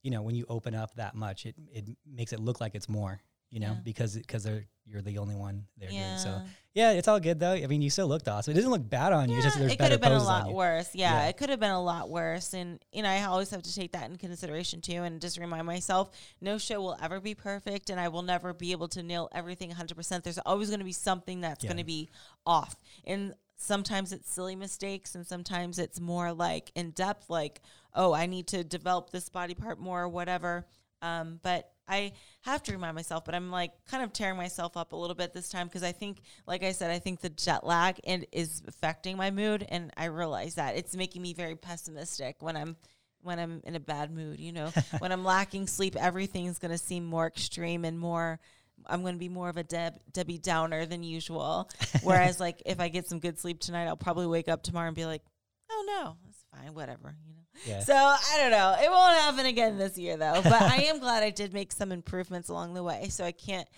S1: you know, when you open up that much, it it makes it look like it's more. You know,
S2: Yeah.
S1: because because they're you're the only one there doing. So
S2: Yeah.
S1: yeah, it's all good though. I mean, you still looked awesome. It doesn't look bad on you. It's just
S2: Yeah, it could have been a lot worse. Yeah,
S1: Yeah.
S2: it could have been a lot worse. And, you know, I always have to take that in consideration too and just remind myself no show will ever be perfect and I will never be able to nail everything 100%. There's always going to be something that's
S1: Yeah.
S2: going to be off. And sometimes it's silly mistakes and sometimes it's more like in depth, like, oh, I need to develop this body part more or whatever. Um, but I have to remind myself, but I'm like kind of tearing myself up a little bit this time because I think, like I said, I think the jet lag and is affecting my mood, and I realize that it's making me very pessimistic when I'm when I'm in a bad mood. You know, <laughs> when I'm lacking sleep, everything's going to seem more extreme and more. I'm going to be more of a Deb, Debbie Downer than usual. <laughs> Whereas, like, if I get some good sleep tonight, I'll probably wake up tomorrow and be like, "Oh no, fine, whatever," you know.
S1: Yeah.
S2: So I don't know. It won't happen again this year though. But I am <laughs> glad I did make some improvements along the way. So I can't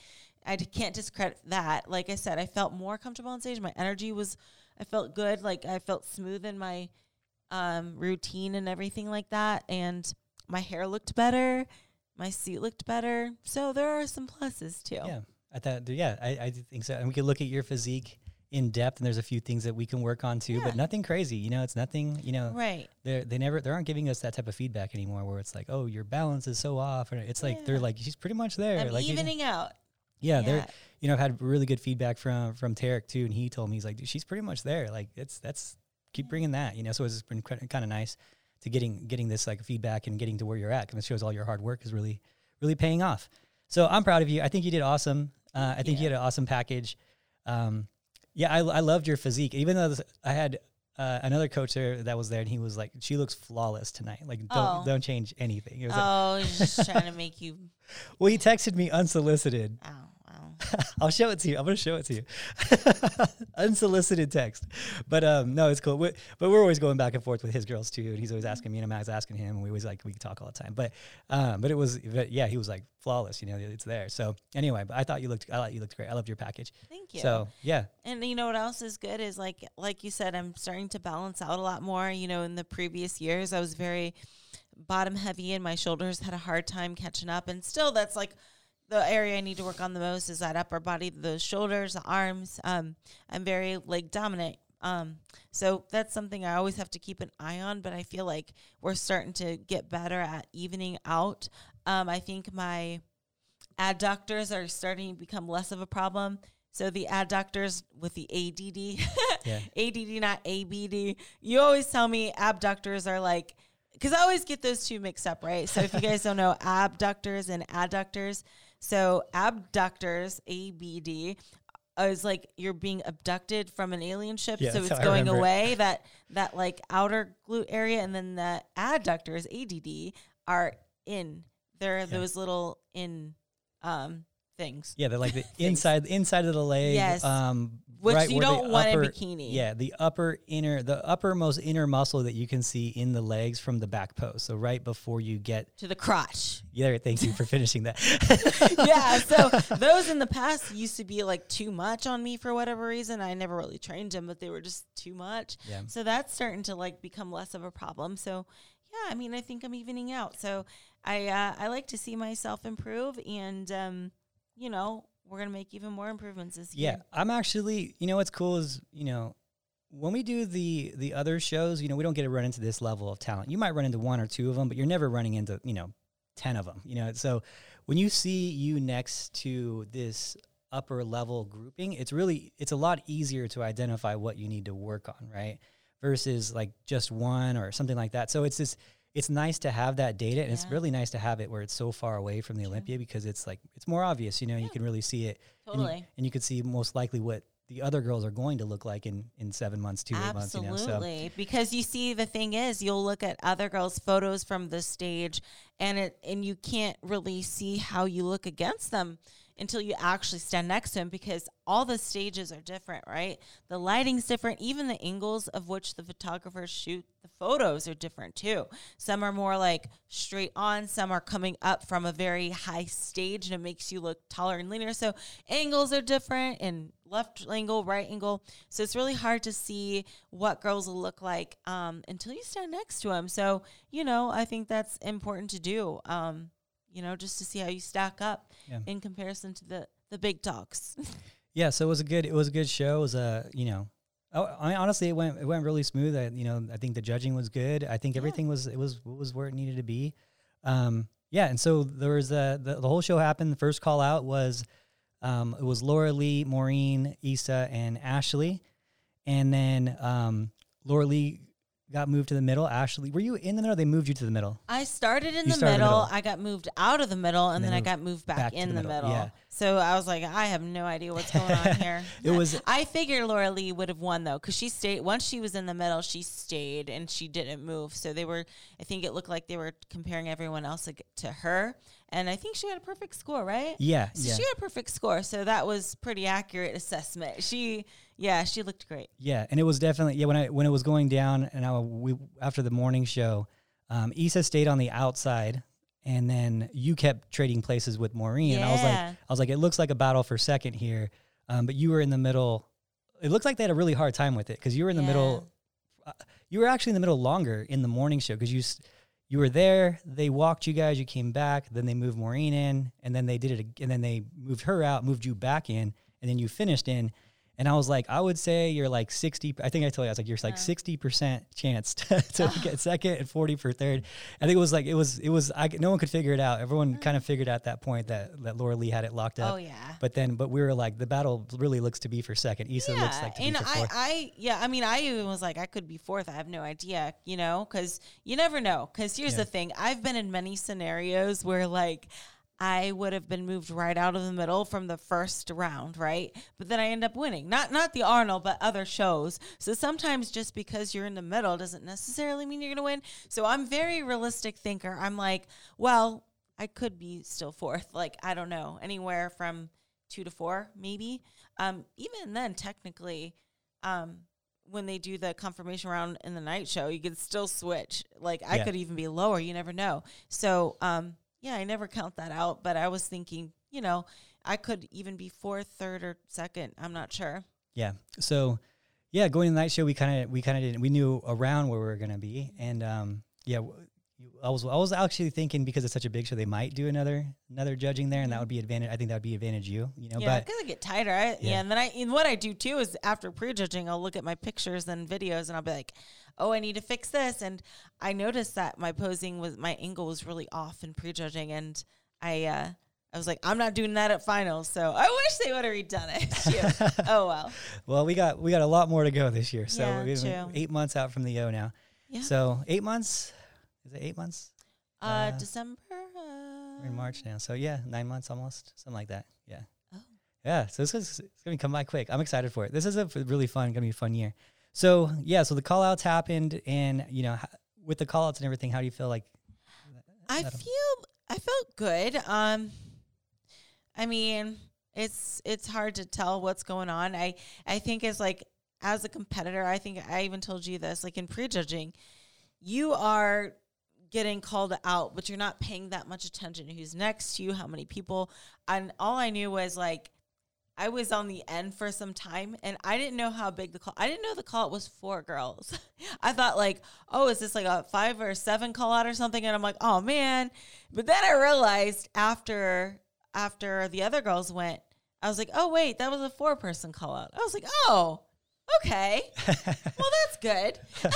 S2: I can't discredit that. Like I said, I felt more comfortable on stage. My energy was I felt good. Like I felt smooth in my um routine and everything like that. And my hair looked better. My seat looked better. So there are some pluses too.
S1: Yeah, I thought. Yeah, I, I think so. And we could look at your physique in depth, and there's a few things that we can work on too,
S2: Yeah.
S1: but nothing crazy. You know, it's nothing. You know,
S2: Right.
S1: They're, they never they aren't giving us that type of feedback anymore where it's like oh your balance is so off and it's like they're like she's pretty much there
S2: I'm
S1: like you-
S2: evening out.
S1: yeah they're you know I've had really good feedback from from Tarek too and he told me he's like "Dude, she's pretty much there like it's that's keep bringing that you know so it's been kind of nice to getting getting this like feedback and getting to where you're at because it shows all your hard work is really really paying off so I'm proud of you I think you did awesome uh, I think you
S2: you.
S1: had an awesome package um, yeah I, I loved your physique even though this, I had uh, another coach there that was there, and he was like, "She looks flawless tonight. Like, don't
S2: Oh.
S1: don't change anything." It was like,
S2: Oh, he's just trying to make you <laughs>
S1: well, he texted me unsolicited.
S2: ow, <laughs>
S1: I'll show it to you. I'm gonna show it to you. <laughs> unsolicited text, but um, no, it's cool. we but we're always going back and forth with his girls too, and he's always asking me, and Matt's asking him, and we always like we could talk all the time. But um, but it was, but yeah, he was like flawless. You know, it's there. So anyway, but I thought you looked, I thought you looked great. I loved your package.
S2: Thank you.
S1: So yeah,
S2: And you know what else is good is like like you said, I'm starting to balance out a lot more. You know, in the previous years, I was very bottom heavy, and my shoulders had a hard time catching up. And still, that's like the area I need to work on the most is that upper body, the shoulders, the arms. Um, I'm very leg dominant. Um, so that's something I always have to keep an eye on. But I feel like we're starting to get better at evening out. Um, I think my adductors are starting to become less of a problem. So the adductors with the ADD, <laughs>
S1: Yeah.
S2: ADD not ABD. You always tell me abductors are like, because I always get those two mixed up, right? So if you guys don't know <laughs> abductors and adductors, so abductors ABD is like you're being abducted from an alien ship,
S1: Yeah,
S2: so it's going
S1: remember it.
S2: away that that like outer glute area, and then the adductors ADD are in. They're those little in um things.
S1: Yeah, they're like the <laughs> inside inside of the leg.
S2: Yes.
S1: Um,
S2: Which
S1: right
S2: you don't want in
S1: upper-
S2: bikini.
S1: Yeah, the upper inner, the uppermost inner muscle that you can see in the legs from the back post. So right before you get,
S2: To the crotch.
S1: yeah, thank you for <laughs> finishing that. <laughs>
S2: yeah. So those in the past used to be like too much on me for whatever reason. I never really trained them, but they were just too much.
S1: Yeah.
S2: So that's starting to like become less of a problem. So yeah, I mean, I think I'm evening out. So I uh, I like to see myself improve, and um, you know, we're gonna make even more improvements this
S1: Yeah,
S2: year.
S1: I'm actually. You know what's cool is you know when we do the the other shows, you know we don't get to run into this level of talent. You might run into one or two of them, but you're never running into you know ten of them. You know, so when you see you next to this upper level grouping, it's really it's a lot easier to identify what you need to work on, right? Versus like just one or something like that. So it's just it's nice to have that data, and it's really nice to have it where it's so far away from the Olympia because it's like it's more obvious. You know, you can really see it and you-
S2: Totally.
S1: and you could see most likely what the other girls are going to look like in in seven months, two eight months. You know, so
S2: Absolutely, because you see, the thing is, you'll look at other girls' photos from the stage, and it and you can't really see how you look against them until you actually stand next to them because all the stages are different, right? The lighting's different, even the angles of which the photographers shoot the photos are different too. Some are more like straight on, some are coming up from a very high stage and it makes you look taller and leaner. So angles are different and left angle, right angle. So it's really hard to see what girls will look like um, until you stand next to them. So, you know, I think that's important to do. Um, you know, just to see how you stack up
S1: Yeah.
S2: in comparison to the the big dogs. <laughs>
S1: yeah, so it was a good it was a good show. It was a you know. Oh, I mean, honestly, it went it went really smooth. I, you know, I think the judging was good. I think
S2: Yeah.
S1: everything was it was was where it needed to be. Um, yeah, and so there was a, the the whole show happened. The first call out was um, it was Lauralie, Maureen, Issa, and Ashley, and then um, Lauralie got moved to the middle. Ashley, were you in the middle? They moved you to the middle.
S2: I started in the
S1: started in the
S2: middle.
S1: middle.
S2: I got moved out of the middle, and,
S1: And
S2: then
S1: then
S2: I got moved back,
S1: back
S2: in
S1: the
S2: the
S1: middle,
S2: middle.
S1: yeah.
S2: So I was like, I have no idea what's going on <laughs> here.
S1: It was <laughs>
S2: I figured Lauralie would have won though, because she stayed. Once she was in the middle, she stayed and she didn't move. So they were. I think it looked like they were comparing everyone else to her, and I think she had a perfect score, right?
S1: yeah,
S2: So
S1: yeah.
S2: she had a perfect score. So that was pretty accurate assessment. She, yeah, she looked great.
S1: Yeah, and it was definitely yeah when I when it was going down and I we after the morning show, um, Issa stayed on the outside, and then you kept trading places with Maureen. And I was like, I was like, it looks like a battle for second here, um, but you were in the middle. It looked like they had a really hard time with it because you were in the
S2: Yeah.
S1: middle. Uh, you were actually in the middle longer in the morning show because you you were there. They walked you guys. You came back. Then they moved Maureen in, and then they did it. And then they moved her out, moved you back in, and then you finished in. And I was like, I would say you're like 60. I think I told you, I was like, you're like uh-huh. 60% chance <laughs> to, to oh. get second and 40 for third. I think it was like, it was, it was, I, no one could figure it out. Everyone mm-hmm. kind of figured out at that point that, that Lauralie had it locked up.
S2: Oh yeah.
S1: But then, but we were like, the battle really looks to be for second. Issa looks like to be
S2: and
S1: for
S2: I,
S1: fourth.
S2: I, yeah, I mean, I even was like, I could be fourth. I have no idea, you know, because you never know. Because here's
S1: Yeah.
S2: the thing: I've been in many scenarios where like. I would have been moved right out of the middle from the first round, right? But then I end up winning. Not not the Arnold, but other shows. So sometimes just because you're in the middle doesn't necessarily mean you're going to win. So I'm very realistic thinker. I'm like, well, I could be still fourth. Like I don't know, anywhere from two to four, maybe. Um, even then, technically, um, when they do the confirmation round in the night show, you could still switch. Like I
S1: Yeah.
S2: could even be lower. You never know. So um, yeah, I never count that out. But I was thinking, you know, I could even be fourth, third, or second. I'm not sure.
S1: Yeah. So, yeah, going to the night show, we kind of we kind of didn't we knew around where we were gonna be, and um, yeah, I was I was actually thinking because it's such a big show, they might do another another judging there, and that would be advantage. I think that would be advantage you, you know.
S2: Yeah,
S1: but
S2: because I get tighter. I, yeah.
S1: Yeah.
S2: and then I and what I do too is after prejudging, I'll look at my pictures and videos, and I'll be like, "Oh, I need to fix this." And I noticed that my posing was my angle was really off in prejudging, and I uh, I was like, "I'm not doing that at finals." So I wish they would have redone it. <laughs> <laughs> Oh well.
S1: well, we got we got a lot more to go this year, so
S2: Yeah,
S1: we're eight months out from the O now.
S2: Yeah.
S1: So eight months is it eight months?
S2: Uh,
S1: Uh,
S2: December. Uh,
S1: We're in March now, so yeah, nine months almost, something like that. Yeah.
S2: Oh.
S1: Yeah. So this is it's gonna come by quick. I'm excited for it. This is a really fun, gonna be a fun year. So yeah, so the call outs happened, and you know, with the call outs and everything, how do you feel like?
S2: I feel I felt good. Um, I mean, it's it's hard to tell what's going on. I I think as like as a competitor, I think I even told you this, like in prejudging, you are getting called out, but you're not paying that much attention to who's next to you, how many people. And all I knew was like I was on the end for some time and I didn't know how big the call I didn't know the call was four girls. <laughs> I thought like, oh, is this like a five or seven call out or something? And I'm like, oh man. But then I realized after after the other girls went, I was like, oh wait, that was a four person call out. I was like, oh, okay. <laughs> well, that's good. <laughs>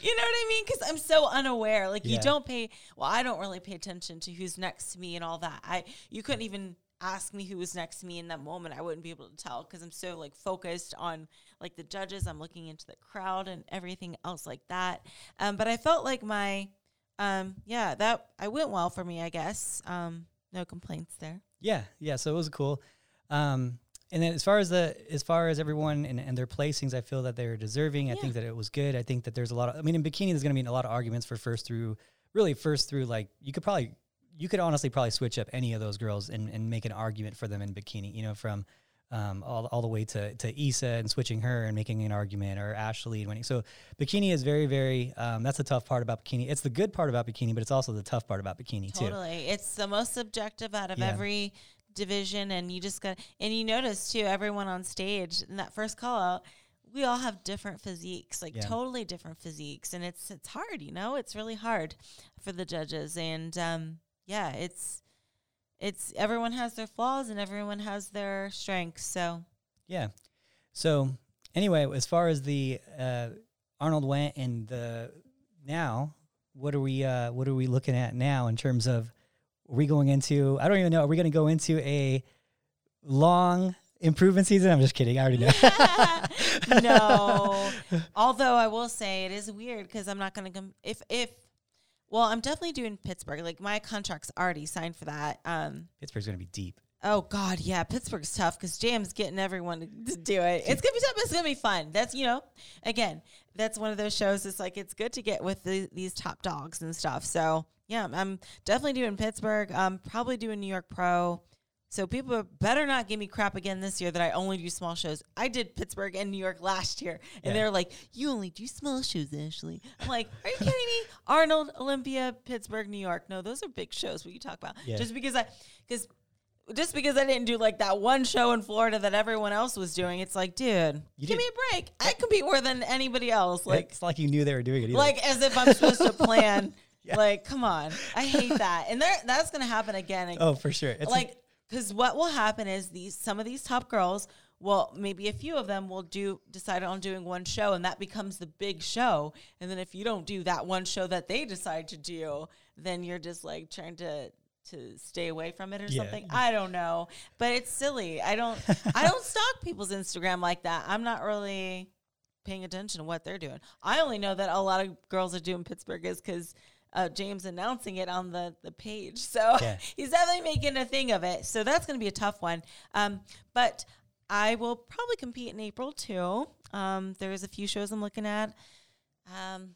S2: you know what I mean? Because I'm so unaware. Like
S1: Yeah.
S2: you don't pay. Well, I don't really pay attention to who's next to me and all that. I you couldn't even ask me who was next to me in that moment. I wouldn't be able to tell because I'm so like focused on like the judges. I'm looking into the crowd and everything else like that. Um, but I felt like my um, yeah that I went well for me. I guess um, no complaints there.
S1: Yeah, yeah. So it was cool. Um, and then as far as the as far as everyone and, and their placings, I feel that they're deserving. I
S2: Yeah.
S1: think that it was good. I think that there's a lot of. I mean, in bikini, there's going to be a lot of arguments for first through. Really, first through like you could probably you could honestly probably switch up any of those girls and, and make an argument for them in bikini. You know, from um, all, all the way to to Issa and switching her and making an argument, or Ashley and winning. So bikini is very very. Um, that's the tough part about bikini. It's the good part about bikini, but it's also the tough part about bikini too.
S2: Totally. It's the most subjective out of
S1: Yeah.
S2: every division and you just got and you notice too everyone on stage in that first call out we all have different physiques like
S1: Yeah.
S2: totally different physiques and it's it's hard you know it's really hard for the judges and um yeah it's it's everyone has their flaws and everyone has their strengths so
S1: Yeah. So anyway, as far as the uh, Arnold went and the now, what are we uh, what are we looking at now in terms of are we going into? I don't even know. Are we going to go into a long improvement season? I'm just kidding. I already know. <laughs>
S2: no. <laughs> Although I will say it is weird because I'm not going to come if if well, I'm definitely doing Pittsburgh. Like my contract's already signed for that. Um
S1: Pittsburgh's going to be deep.
S2: oh god, yeah, Pittsburgh's tough cuz Jam's getting everyone to, do it. It's going to be tough, but it's going to be fun. That's, you know, again, that's one of those shows it's like it's good to get with the, these top dogs and stuff. So, yeah, I'm- definitely doing Pittsburgh. I'm probably doing New York Pro. So people better not give me crap again this year that I only do small shows. I did Pittsburgh and New York last year, and
S1: Yeah.
S2: they're like, "You only do small shows, Ashley." I'm like, "Are you kidding me?" <laughs> Arnold, Olympia, Pittsburgh, New York. No, those are big shows. What you talk about?
S1: Yeah.
S2: Just because I, because just because I didn't do like that one show in Florida that everyone else was doing, it's like, dude,
S1: You
S2: give
S1: did-
S2: me a break. I compete more than anybody else. Like,
S1: it's like you knew they were doing it. Either.
S2: like as if I'm supposed to plan. <laughs>
S1: Yeah.
S2: Like, come on, I hate <laughs> that, and there that's gonna happen again.
S1: oh, for sure. It's
S2: like, because what will happen is these some of these top girls, well, maybe a few of them will do decide on doing one show, and that becomes the big show. And then if you don't do that one show that they decide to do, then you're just like trying to to stay away from it or
S1: Yeah.
S2: something. I don't know, but it's silly. I don't I don't <laughs> stalk people's Instagram like that. I'm not really paying attention to what they're doing. I only know that a lot of girls are doing Pittsburgh is because uh, James announcing it on the, the page. So
S1: Yeah. <laughs>
S2: he's definitely making a thing of it. So that's going to be a tough one. Um, but I will probably compete in April too. Um, there's a few shows I'm looking at. Um,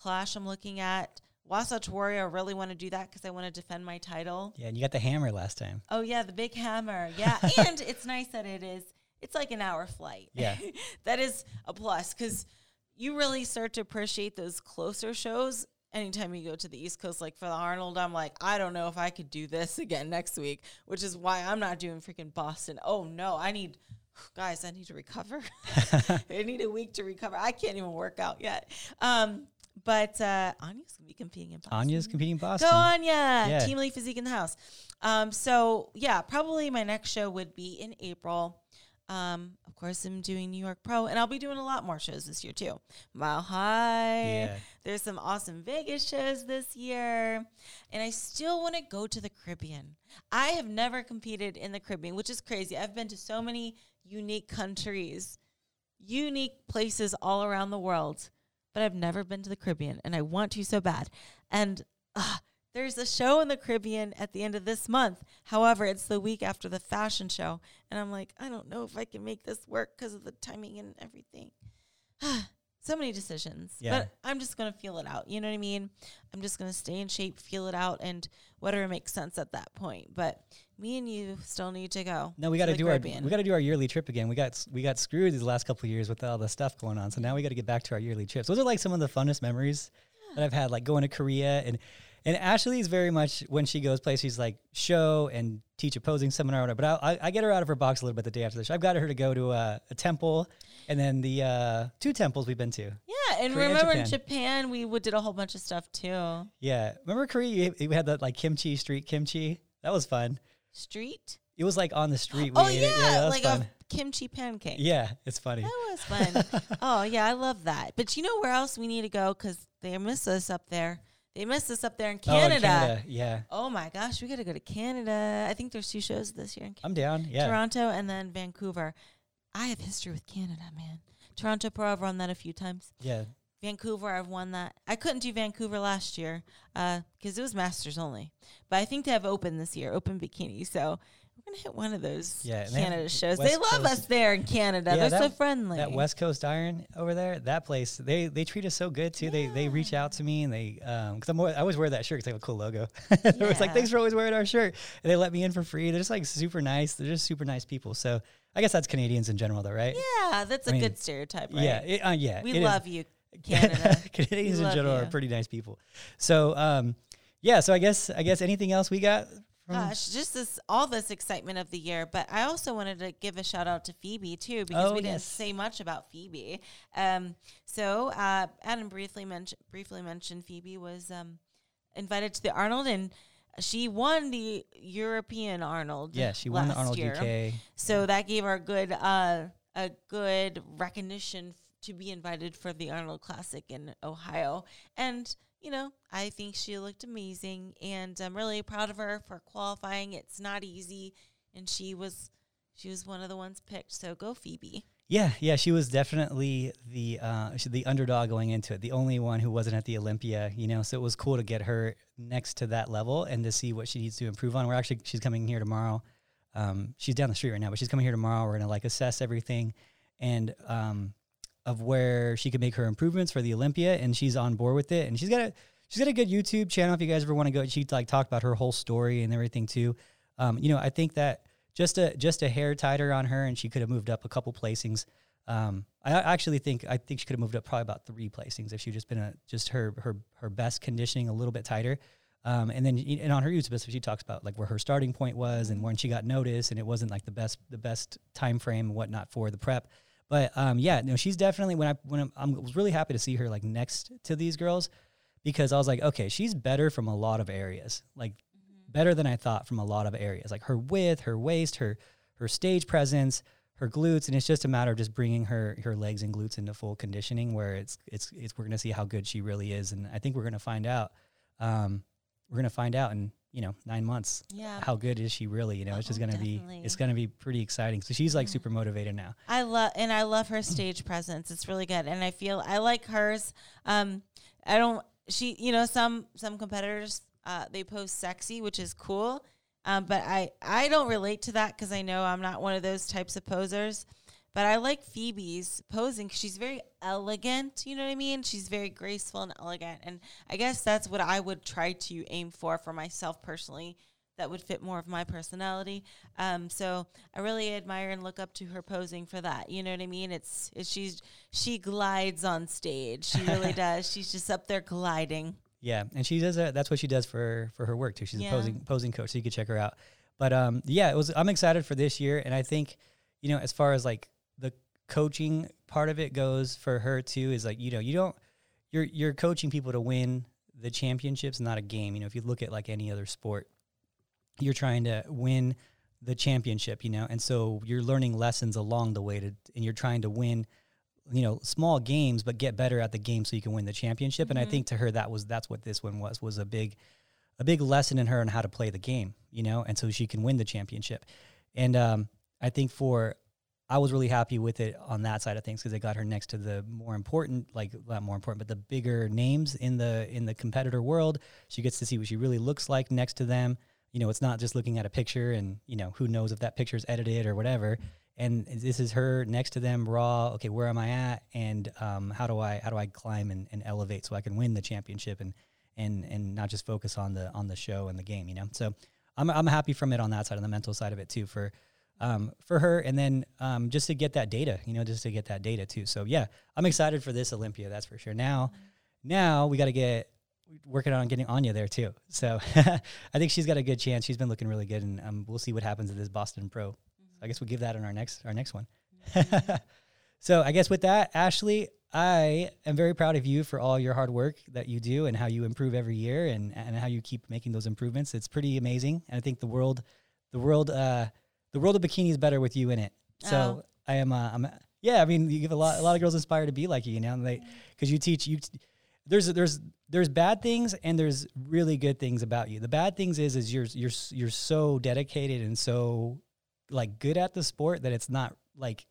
S2: Clash I'm looking at. Wasatch Warrior, I really want to do that because I want to defend my title.
S1: yeah, and you got the hammer last time.
S2: Oh yeah, the big hammer. Yeah, <laughs> and it's nice that it is. It's like an hour flight.
S1: Yeah. <laughs>
S2: that is a plus because you really start to appreciate those closer shows. Anytime you go to the East Coast, like for the Arnold, I'm like, I don't know if I could do this <laughs> again next week, which is why I'm not doing freaking Boston. Oh no, I need, <sighs> guys, I need to recover. <laughs> I need a week to recover. I can't even work out yet. Um, but uh, Anya's gonna be competing in Boston.
S1: Anya's competing in Boston.
S2: Go Anya!
S1: Yeah.
S2: Team Elite Physique in the house. Um, so yeah, probably my next show would be in April. Um, of course, I'm doing New York Pro, and I'll be doing a lot more shows this year too. Mile High.
S1: Yeah.
S2: There's some awesome Vegas shows this year, and I still want to go to the Caribbean. I have never competed in the Caribbean, which is crazy. I've been to so many unique countries, unique places all around the world, but I've never been to the Caribbean, and I want to so bad. And uh, there's a show in the Caribbean at the end of this month. However, it's the week after the fashion show, and I'm like, I don't know if I can make this work because of the timing and everything. <sighs> so many decisions.
S1: Yeah.
S2: But I'm just gonna feel it out. You know what I mean? I'm just gonna stay in shape, feel it out, and whatever makes sense at that point. But me and you still need to go.
S1: No, we got to do our we got to do our yearly trip again. We got we got screwed these last couple of years with all the stuff going on. So now we got to get back to our yearly trips. Those are like some of the funnest memories that I've had, like going to Korea and and Ashley is very much when she goes places, she's like show and teach a posing seminar or whatever. But I, I, I get her out of her box a little bit the day after the show. I've got her to go to a, a temple and then the uh, two temples we've been to.
S2: Yeah, and
S1: Korea and
S2: remember in
S1: Japan.
S2: Japan we would did a whole bunch of stuff too.
S1: Yeah, remember Korea? You, we had that like kimchi street kimchi. That was fun.
S2: Street.
S1: It was like on the street.
S2: Oh yeah,
S1: was
S2: like
S1: fun.
S2: a kimchi pancake.
S1: yeah, it's funny.
S2: That was fun. <laughs> oh yeah, I love that. But you know where else we need to go because they miss us up there. They miss us up there in Canada.
S1: Oh, in
S2: Canada.
S1: Canada, yeah.
S2: Oh my gosh, we got to go to Canada. I think there's two shows this year in
S1: I'm down. Yeah.
S2: Toronto and then Vancouver. I have history with Canada, man. Toronto Pro, I've run that a few times.
S1: Yeah.
S2: Vancouver, I've won that. I couldn't do Vancouver last year uh, because it was Masters only. But I think they have open this year, open bikini. So gonna hit one of those
S1: Yeah, and they have
S2: Canada shows.
S1: West
S2: they love
S1: Coast-
S2: us there in Canada.
S1: Yeah,
S2: They're so friendly.
S1: That West Coast Iron over there, that place, they they treat us so good too. They they reach out to me and they um because I'm always, I always wear that shirt because they have a cool logo. <laughs> It was like thanks for always wearing our shirt. And they let me in for free. They're just like super nice. They're just super nice people. So I guess that's Canadians in general, though, right?
S2: yeah, that's a
S1: I mean,
S2: good stereotype, right?
S1: Yeah, it, uh, yeah.
S2: we
S1: it is.
S2: love you, <laughs> Canada. <laughs>
S1: Canadians
S2: We
S1: in general
S2: you.
S1: are pretty nice people. So um yeah, so I guess I guess anything else we got
S2: Gosh, just this all this excitement of the year. But I also wanted to give a shout out to Phoebe too, because
S1: Oh,
S2: we didn't say much about Phoebe. Um, so uh, Adam briefly mentioned briefly mentioned Phoebe was um, invited to the Arnold, and she won the European Arnold.
S1: Yeah, she won the Arnold
S2: year.
S1: UK.
S2: So that gave her a good uh, a good recognition f- to be invited for the Arnold Classic in Ohio. And you know, I think she looked amazing, and I'm really proud of her for qualifying. It's not easy, and she was she was one of the ones picked. So go Phoebe.
S1: Yeah, yeah, she was definitely the uh, the underdog going into it, the only one who wasn't at the Olympia, you know. So it was cool to get her next to that level and to see what she needs to improve on. We're actually she's coming here tomorrow. Um, she's down the street right now, but she's coming here tomorrow. We're gonna like assess everything and um, of where she could make her improvements for the Olympia, and she's on board with it. And she's got a she's got a good YouTube channel if you guys ever want to go. She like talked about her whole story and everything too. Um, you know, I think that just a just a hair tighter on her, and she could have moved up a couple placings. Um, I actually think I think she could have moved up probably about three placings if she'd just been a just her her her best conditioning a little bit tighter. Um, and then and on her YouTube she talks about like where her starting point was and when she got noticed, and it wasn't like the best the best time frame and whatnot for the prep. But um, yeah, no, she's definitely when I when I'm, I'm was really happy to see her like next to these girls because I was like, okay, she's better from a lot of areas, like better than I thought from a lot of areas, like her width, her waist, her her stage presence, her glutes, and it's just a matter of just bringing her her legs and glutes into full conditioning, where it's it's it's we're gonna see how good she really is, and I think we're gonna find out. Um, we're gonna find out in you know nine months
S2: Yeah.
S1: how good is she really. You know, it's just
S2: Oh,
S1: gonna be it's gonna be pretty exciting. So she's like super motivated now.
S2: I love and I love her stage presence. It's really good, and I feel I like hers. Um, I don't. She, you know, some some competitors uh, they post sexy, which is cool. Um, but I I don't relate to that because I know I'm not one of those types of posers. But I like Phoebe's posing because she's very elegant. You know what I mean? She's very graceful and elegant, and I guess that's what I would try to aim for for myself personally that would fit more of my personality. Um, so I really admire and look up to her posing for that. You know what I mean? It's, it's she's she glides on stage. She really <laughs> does. She's just up there gliding.
S1: Yeah, and she does that. That's what she does for for her work too. She's
S2: Yeah.
S1: a posing posing coach, so you could check her out. But um, yeah, it was. I'm excited for this year, and I think, you know, as far as like coaching part of it goes for her too, is like you know you don't you're you're coaching people to win the championships, not a game. You know, if you look at like any other sport, you're trying to win the championship. You know, and so you're learning lessons along the way to, and you're trying to win you know small games but get better at the game so you can win the championship and i think to her that was that's what this one was was a big a big lesson in her on how to play the game you know and so she can win the championship and um, i think for i was really happy with it on that side of things because it got her next to the more important like not more important but the bigger names in the in the competitor world. She gets to see what she really looks like next to them. You know it's not just looking at a picture and you know who knows if that picture is edited or whatever. And this is her next to them raw okay where am i at? And um, how do i how do i climb and, and elevate so i can win the championship and and and not just focus on the on the show and the game you know? So i'm, I'm happy from it on that side on the mental side of it too for um, for her and then um, just to get that data you know just to get that data too so yeah i'm excited for this olympia that's for sure now now we got to get working on getting Anya there too. So <laughs> I think she's got a good chance. She's been looking really good, and um, we'll see what happens at this Boston Pro. I guess we'll give that in our next our next one. <laughs> so I guess with that, Ashley, I am very proud of you for all your hard work that you do and how you improve every year and, and how you keep making those improvements. It's pretty amazing, and I think the world, the world, uh, the world of bikini is better with you in it. So
S2: Oh.
S1: I am, uh, I'm, yeah. I mean, you give a lot, a lot of girls inspire to be like you, you know, and they because you teach you. There's there's there's bad things and there's really good things about you. The bad things is is you're you're you're so dedicated and so like good at the sport that it's not like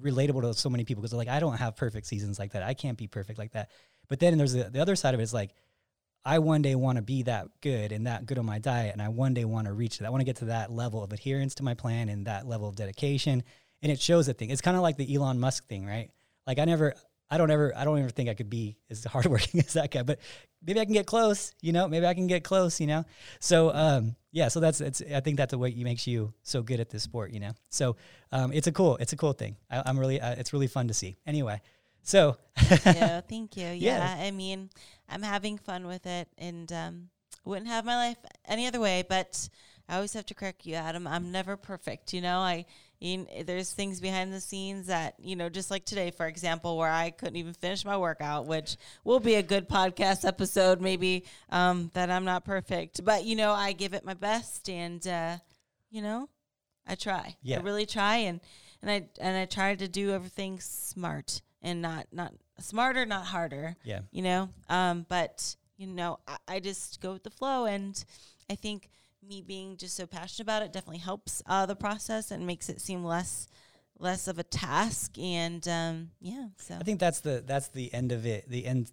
S1: relatable to so many people because like I don't have perfect seasons like that. I can't be perfect like that. But then there's the, the other side of it is like I one day want to be that good and that good on my diet and I one day want to reach that. I want to get to that level of adherence to my plan and that level of dedication. And it shows a thing. It's kind of like the Elon Musk thing, right? Like I never I don't ever I don't ever think I could be as <laughs> hardworking as that guy, but maybe I can get close, you know, maybe I can get close, you know? So um yeah, so that's it's I think that's what makes you so good at this sport, you know. So um, it's a cool it's a cool thing. I, I'm really uh, it's really fun to see. Anyway, so
S2: yeah, <laughs> thank you.
S1: Yeah.
S2: Yeah, I mean, I'm having fun with it, and um, wouldn't have my life any other way. But I always have to correct you, Adam. I'm never perfect. You know, I. You there's things behind the scenes that you know, just like today, for example, where I couldn't even finish my workout, which will be a good podcast episode, maybe. Um, that I'm not perfect, but you know, I give it my best, and uh, you know, I try.
S1: Yeah.
S2: I really try, and and I and I try to do everything smart and not not smarter, not harder.
S1: yeah.
S2: You know, um, but you know, I, I just go with the flow, and I think me being just so passionate about it definitely helps uh, the process and makes it seem less less of a task. And um, yeah, so
S1: I think that's the that's the end of it. The end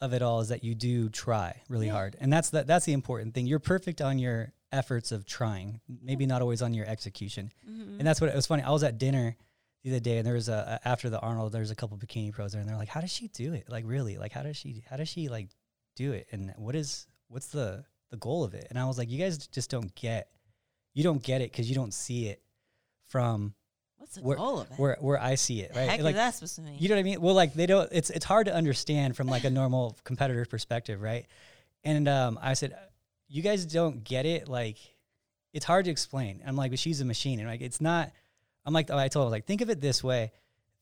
S1: of it all is that you do try really
S2: Yeah.
S1: hard, and that's the that's the important thing. You're perfect on your efforts of trying, maybe not always on your execution.
S2: Mhm.
S1: And that's what it was funny. I was at dinner the other day, and there was a after the Arnold, there's a couple bikini pros there, and they're like, "How does she do it? Like really? Like how does she how does she like do it? And what is what's the the goal of it?" And I was like, "You guys just don't get, you don't get it because you don't see it from
S2: what's the
S1: where-
S2: goal of it?
S1: where where I see it, right?
S2: heck
S1: Like
S2: that's that supposed to mean?
S1: you know what I mean? Well, like they don't. It's it's hard to understand from like a normal <laughs> competitor perspective, right? And um, I said, you guys don't get it. Like it's hard to explain. I'm like, but she's a machine, and like it's not. I'm like, I told her like, think of it this way.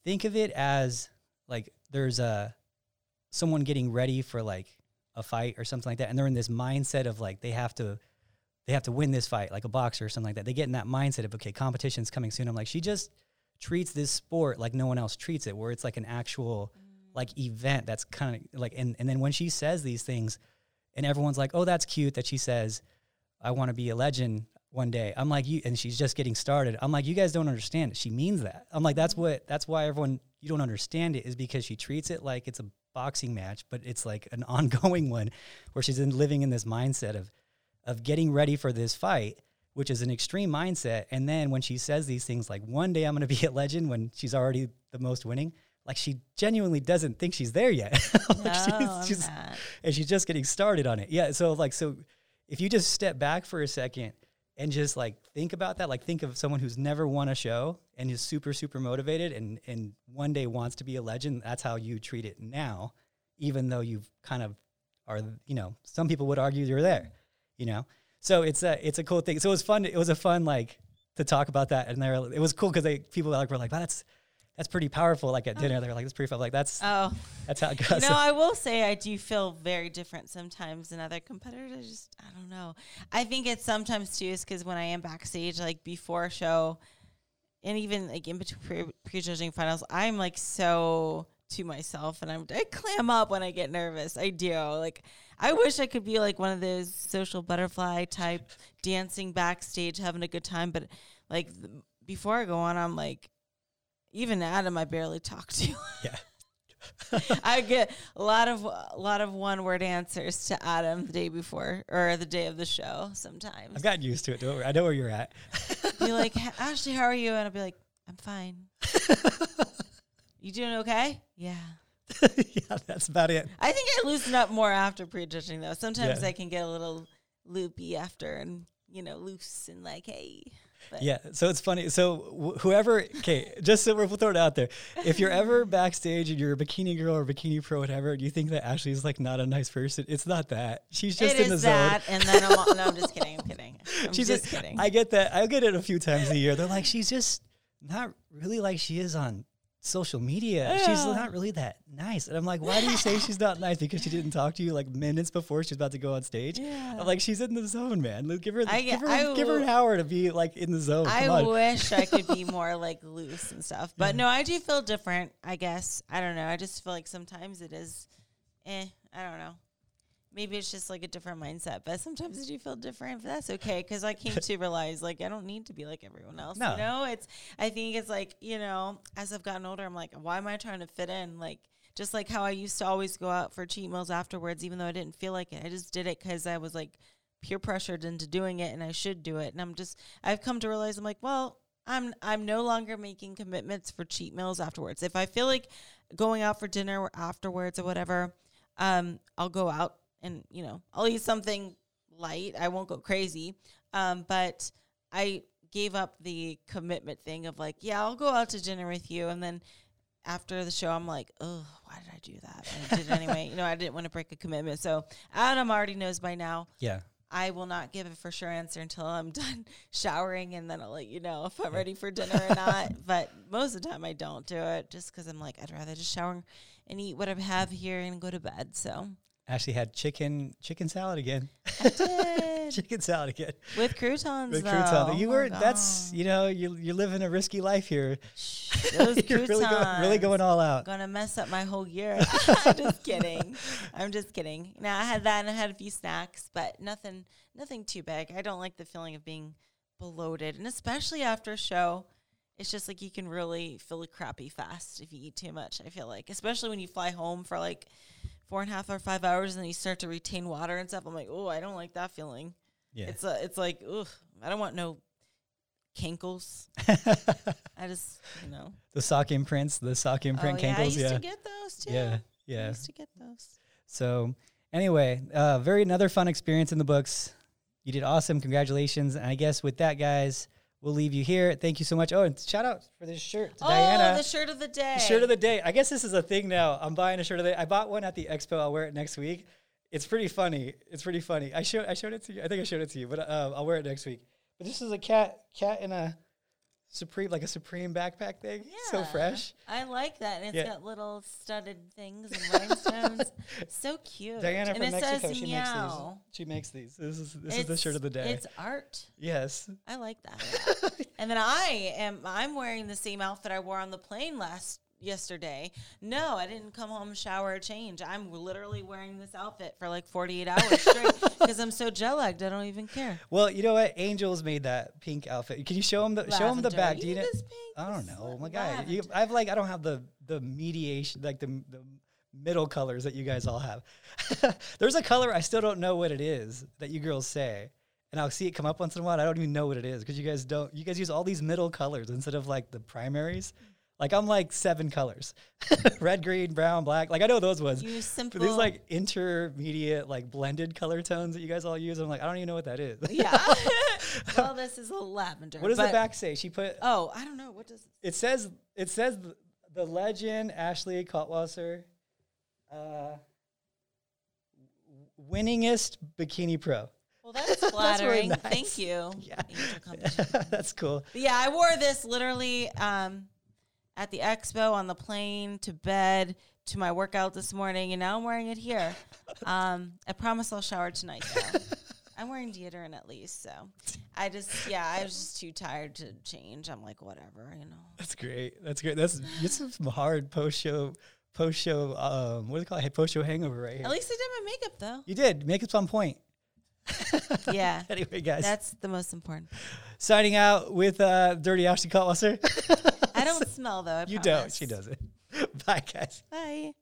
S1: Think of it as like there's a someone getting ready for like a fight or something like that, and they're in this mindset of like they have to. They have to win this fight, like a boxer or something like that. They get in that mindset of okay, competition's coming soon. I'm like, she just treats this sport like no one else treats it, where it's like an actual like event that's kind of like and, and then when she says these things and everyone's like, Oh, that's cute that she says, I want to be a legend one day. I'm like you and she's just getting started. I'm like, you guys don't understand it. She means that. I'm like, that's mm-hmm. what that's why everyone you don't understand it is because she treats it like it's a boxing match, but it's like an <laughs> ongoing one where she's in living in this mindset of of getting ready for this fight which is an extreme mindset. And then when she says these things like one day I'm going <laughs> to be a legend when she's already the most winning, like she genuinely doesn't think she's there yet. <laughs> Like,
S2: no,
S1: she's- she's- and she's just getting started on it. Yeah. So like, so if you just step back for a second and just like think about that, like think of someone who's never won a show and is super, super motivated and, and one day wants to be a legend. That's how you treat it now, even though you've kind of are, you know, some people would argue you're there, you know? So it's a, it's a cool thing. So it was fun. It was a fun, like to talk about that. And there, it was cool. Cause they, people like were like, wow, that's, that's pretty powerful. Like at dinner, oh. they're like, that's pretty fun. Like that's,
S2: Oh,
S1: that's how it
S2: you
S1: goes.
S2: know, I <laughs> will say I do feel very different sometimes than other competitors. I just, I don't know. I think it's sometimes too is because when I am backstage, like before a show, and even like in between pre- prejudging finals, I'm like so to myself, and I'm I clam up when I get nervous. I do. Like I wish I could be like one of those social butterfly type dancing backstage, having a good time, but like th- before I go on, I'm like. Even Adam, I barely talk to.
S1: yeah. <laughs>
S2: I get a lot of a lot of one word answers to Adam the day before or the day of the show. Sometimes
S1: I've gotten used to it. I know where you're at.
S2: you're like, Ashley, how are you? And I'll be like, I'm fine. <laughs> you doing okay? Yeah. <laughs>
S1: yeah, that's about it.
S2: I think I loosen up more after prejudging though. Sometimes
S1: Yeah.
S2: I can get a little loopy after and you know loose and like hey. But
S1: Yeah, so it's funny. So wh- whoever, okay, just so we're throwing it out there, if you're ever <laughs> backstage and you're a bikini girl or bikini pro, whatever, and you think that Ashley's like not a nice person, it's not that. She's just
S2: it
S1: in the
S2: is
S1: zone.
S2: that, and then I'm no, I'm just kidding. I'm kidding. <laughs> I'm
S1: she's
S2: just
S1: a-
S2: kidding.
S1: I get that. I get it a few times a year. They're like, she's just not really like she is on social media. She's not really that nice. And I'm like, why do you say <laughs> she's not nice? Because she didn't talk to you like minutes before she's about to go on stage.
S2: Yeah.
S1: I'm like, she's in the zone, man. Give her,
S2: I-
S1: give her,
S2: I
S1: give her an hour to be like in the zone.
S2: I wish I could be <laughs> more like loose and stuff. But no, I do feel different, I guess. I don't know. I just feel like sometimes it is eh, I don't know. Maybe it's just like a different mindset, but sometimes I do feel different, but that's okay because I came to realize like I don't need to be like everyone else.
S1: No.
S2: You know, it's I think it's like, you know, as I've gotten older, I'm like, why am I trying to fit in? Like just like how I used to always go out for cheat meals afterwards, even though I didn't feel like it. I just did it because I was like peer pressured into doing it and I should do it. And I'm just I've come to realize I'm like, well, I'm I'm no longer making commitments for cheat meals afterwards. If I feel like going out for dinner or afterwards or whatever, um, I'll go out and you know I'll eat something light. I won't go crazy, um, but I gave up the commitment thing of like, yeah, I'll go out to dinner with you, and then after the show, I'm like, oh, why did I do that? But I did it anyway. You know, I didn't want to break a commitment. So Adam already knows by now.
S1: Yeah.
S2: I will not give a for sure answer until I'm <laughs> done showering, and then I'll let you know if I'm ready for dinner or not. <laughs> But most of the time, I don't do it just because I'm like, I'd rather just shower and eat what I have here and go to bed. So
S1: Ashley had chicken chicken salad again.
S2: I <laughs> did
S1: chicken salad again.
S2: with croutons.
S1: With
S2: though.
S1: crouton.
S2: Oh
S1: You were that's you know you you're living a risky life here.
S2: Shh, <laughs> those
S1: you're really going really going all out.
S2: gonna mess up my whole year. <laughs> I'm just kidding. I'm just kidding. Now I had that and I had a few snacks, but nothing nothing too big. I don't like the feeling of being bloated. And especially after a show, it's just like you can really feel crappy fast if you eat too much, I feel like. Especially when you fly home for like four and a half or five hours and then you start to retain water and stuff. I'm like, oh, I don't like that feeling.
S1: Yeah.
S2: It's a, it's like, ugh, I don't want no cankles. <laughs> I just, you know.
S1: the sock imprints, the sock imprint
S2: oh, yeah, I used
S1: Yeah.
S2: to get those too.
S1: yeah. yeah.
S2: I used to get those.
S1: So anyway, uh, very another fun experience in the books. You did awesome. Congratulations. And I guess with that, guys, we'll leave you here. Thank you so much. Oh, and shout out for this shirt to
S2: oh,
S1: Diana.
S2: the shirt of the day.
S1: The shirt of the day. I guess this is a thing now. I'm buying a shirt of the day. I bought one at the expo. I'll wear it next week. It's pretty funny. It's pretty funny. I showed I showed it to you. I think I showed it to you, but uh, I'll wear it next week. But this is a cat cat in a supreme like a supreme backpack thing. So fresh.
S2: I like that. And it's
S1: Yeah.
S2: got little studded things and rhinestones. <laughs> so cute.
S1: Diana
S2: and
S1: from
S2: it
S1: Mexico.
S2: says
S1: She
S2: meow.
S1: makes these. She makes these. This is this is the shirt of the day.
S2: It's art.
S1: yes.
S2: I like that. and then I am I'm wearing the same outfit I wore on the plane last yesterday. No, I didn't come home, shower, or change. I'm literally wearing this outfit for like 48 hours straight <laughs> because I'm so jet lagged. I don't even care.
S1: Well, you know what? Angels made that pink outfit. Can you show them the show them the
S2: Lavender.
S1: back? Do
S2: You
S1: know? I don't know.
S2: Oh is
S1: my guy, you. I've like I don't have the the mediation like the the middle colors that you guys all have. <laughs> There's a color I still don't know what it is that you girls say, and I'll see it come up once in a while. I don't even know what it is because you guys don't. You guys use all these middle colors instead of like the primaries. Like I'm like seven colors: <laughs> red, green, brown, black. Like I know those ones.
S2: You simple.
S1: But these like intermediate, like blended color tones that you guys all use, I'm like, I don't even know what that is.
S2: yeah. <laughs> well, this is a lavender.
S1: what does the back say? She put
S2: Oh, I don't know. What does
S1: it says it says the, the legend Ashley Kaltwasser, uh, winningest bikini pro.
S2: Well, that's <laughs> flattering.
S1: nice.
S2: Thank you.
S1: Yeah. That's cool.
S2: But yeah, I wore this literally um, at the expo, on the plane, to bed, to my workout this morning, and now I'm wearing it here. <laughs> Um, I promise I'll shower tonight, though. <laughs> I'm wearing deodorant at least, so I just yeah, I was just too tired to change. I'm like, whatever, you know.
S1: That's great. That's great. That's it's some hard post show post show um what do they call it? Post show hangover right here.
S2: At least I did my makeup though.
S1: you did. Makeup's on point. <laughs>
S2: Yeah,
S1: Anyway, guys.
S2: that's the most important.
S1: signing out with uh Dirty Ashley Kaltwasser.
S2: I don't <laughs> smell though. I
S1: you don't. She doesn't. <laughs> Bye guys.
S2: Bye.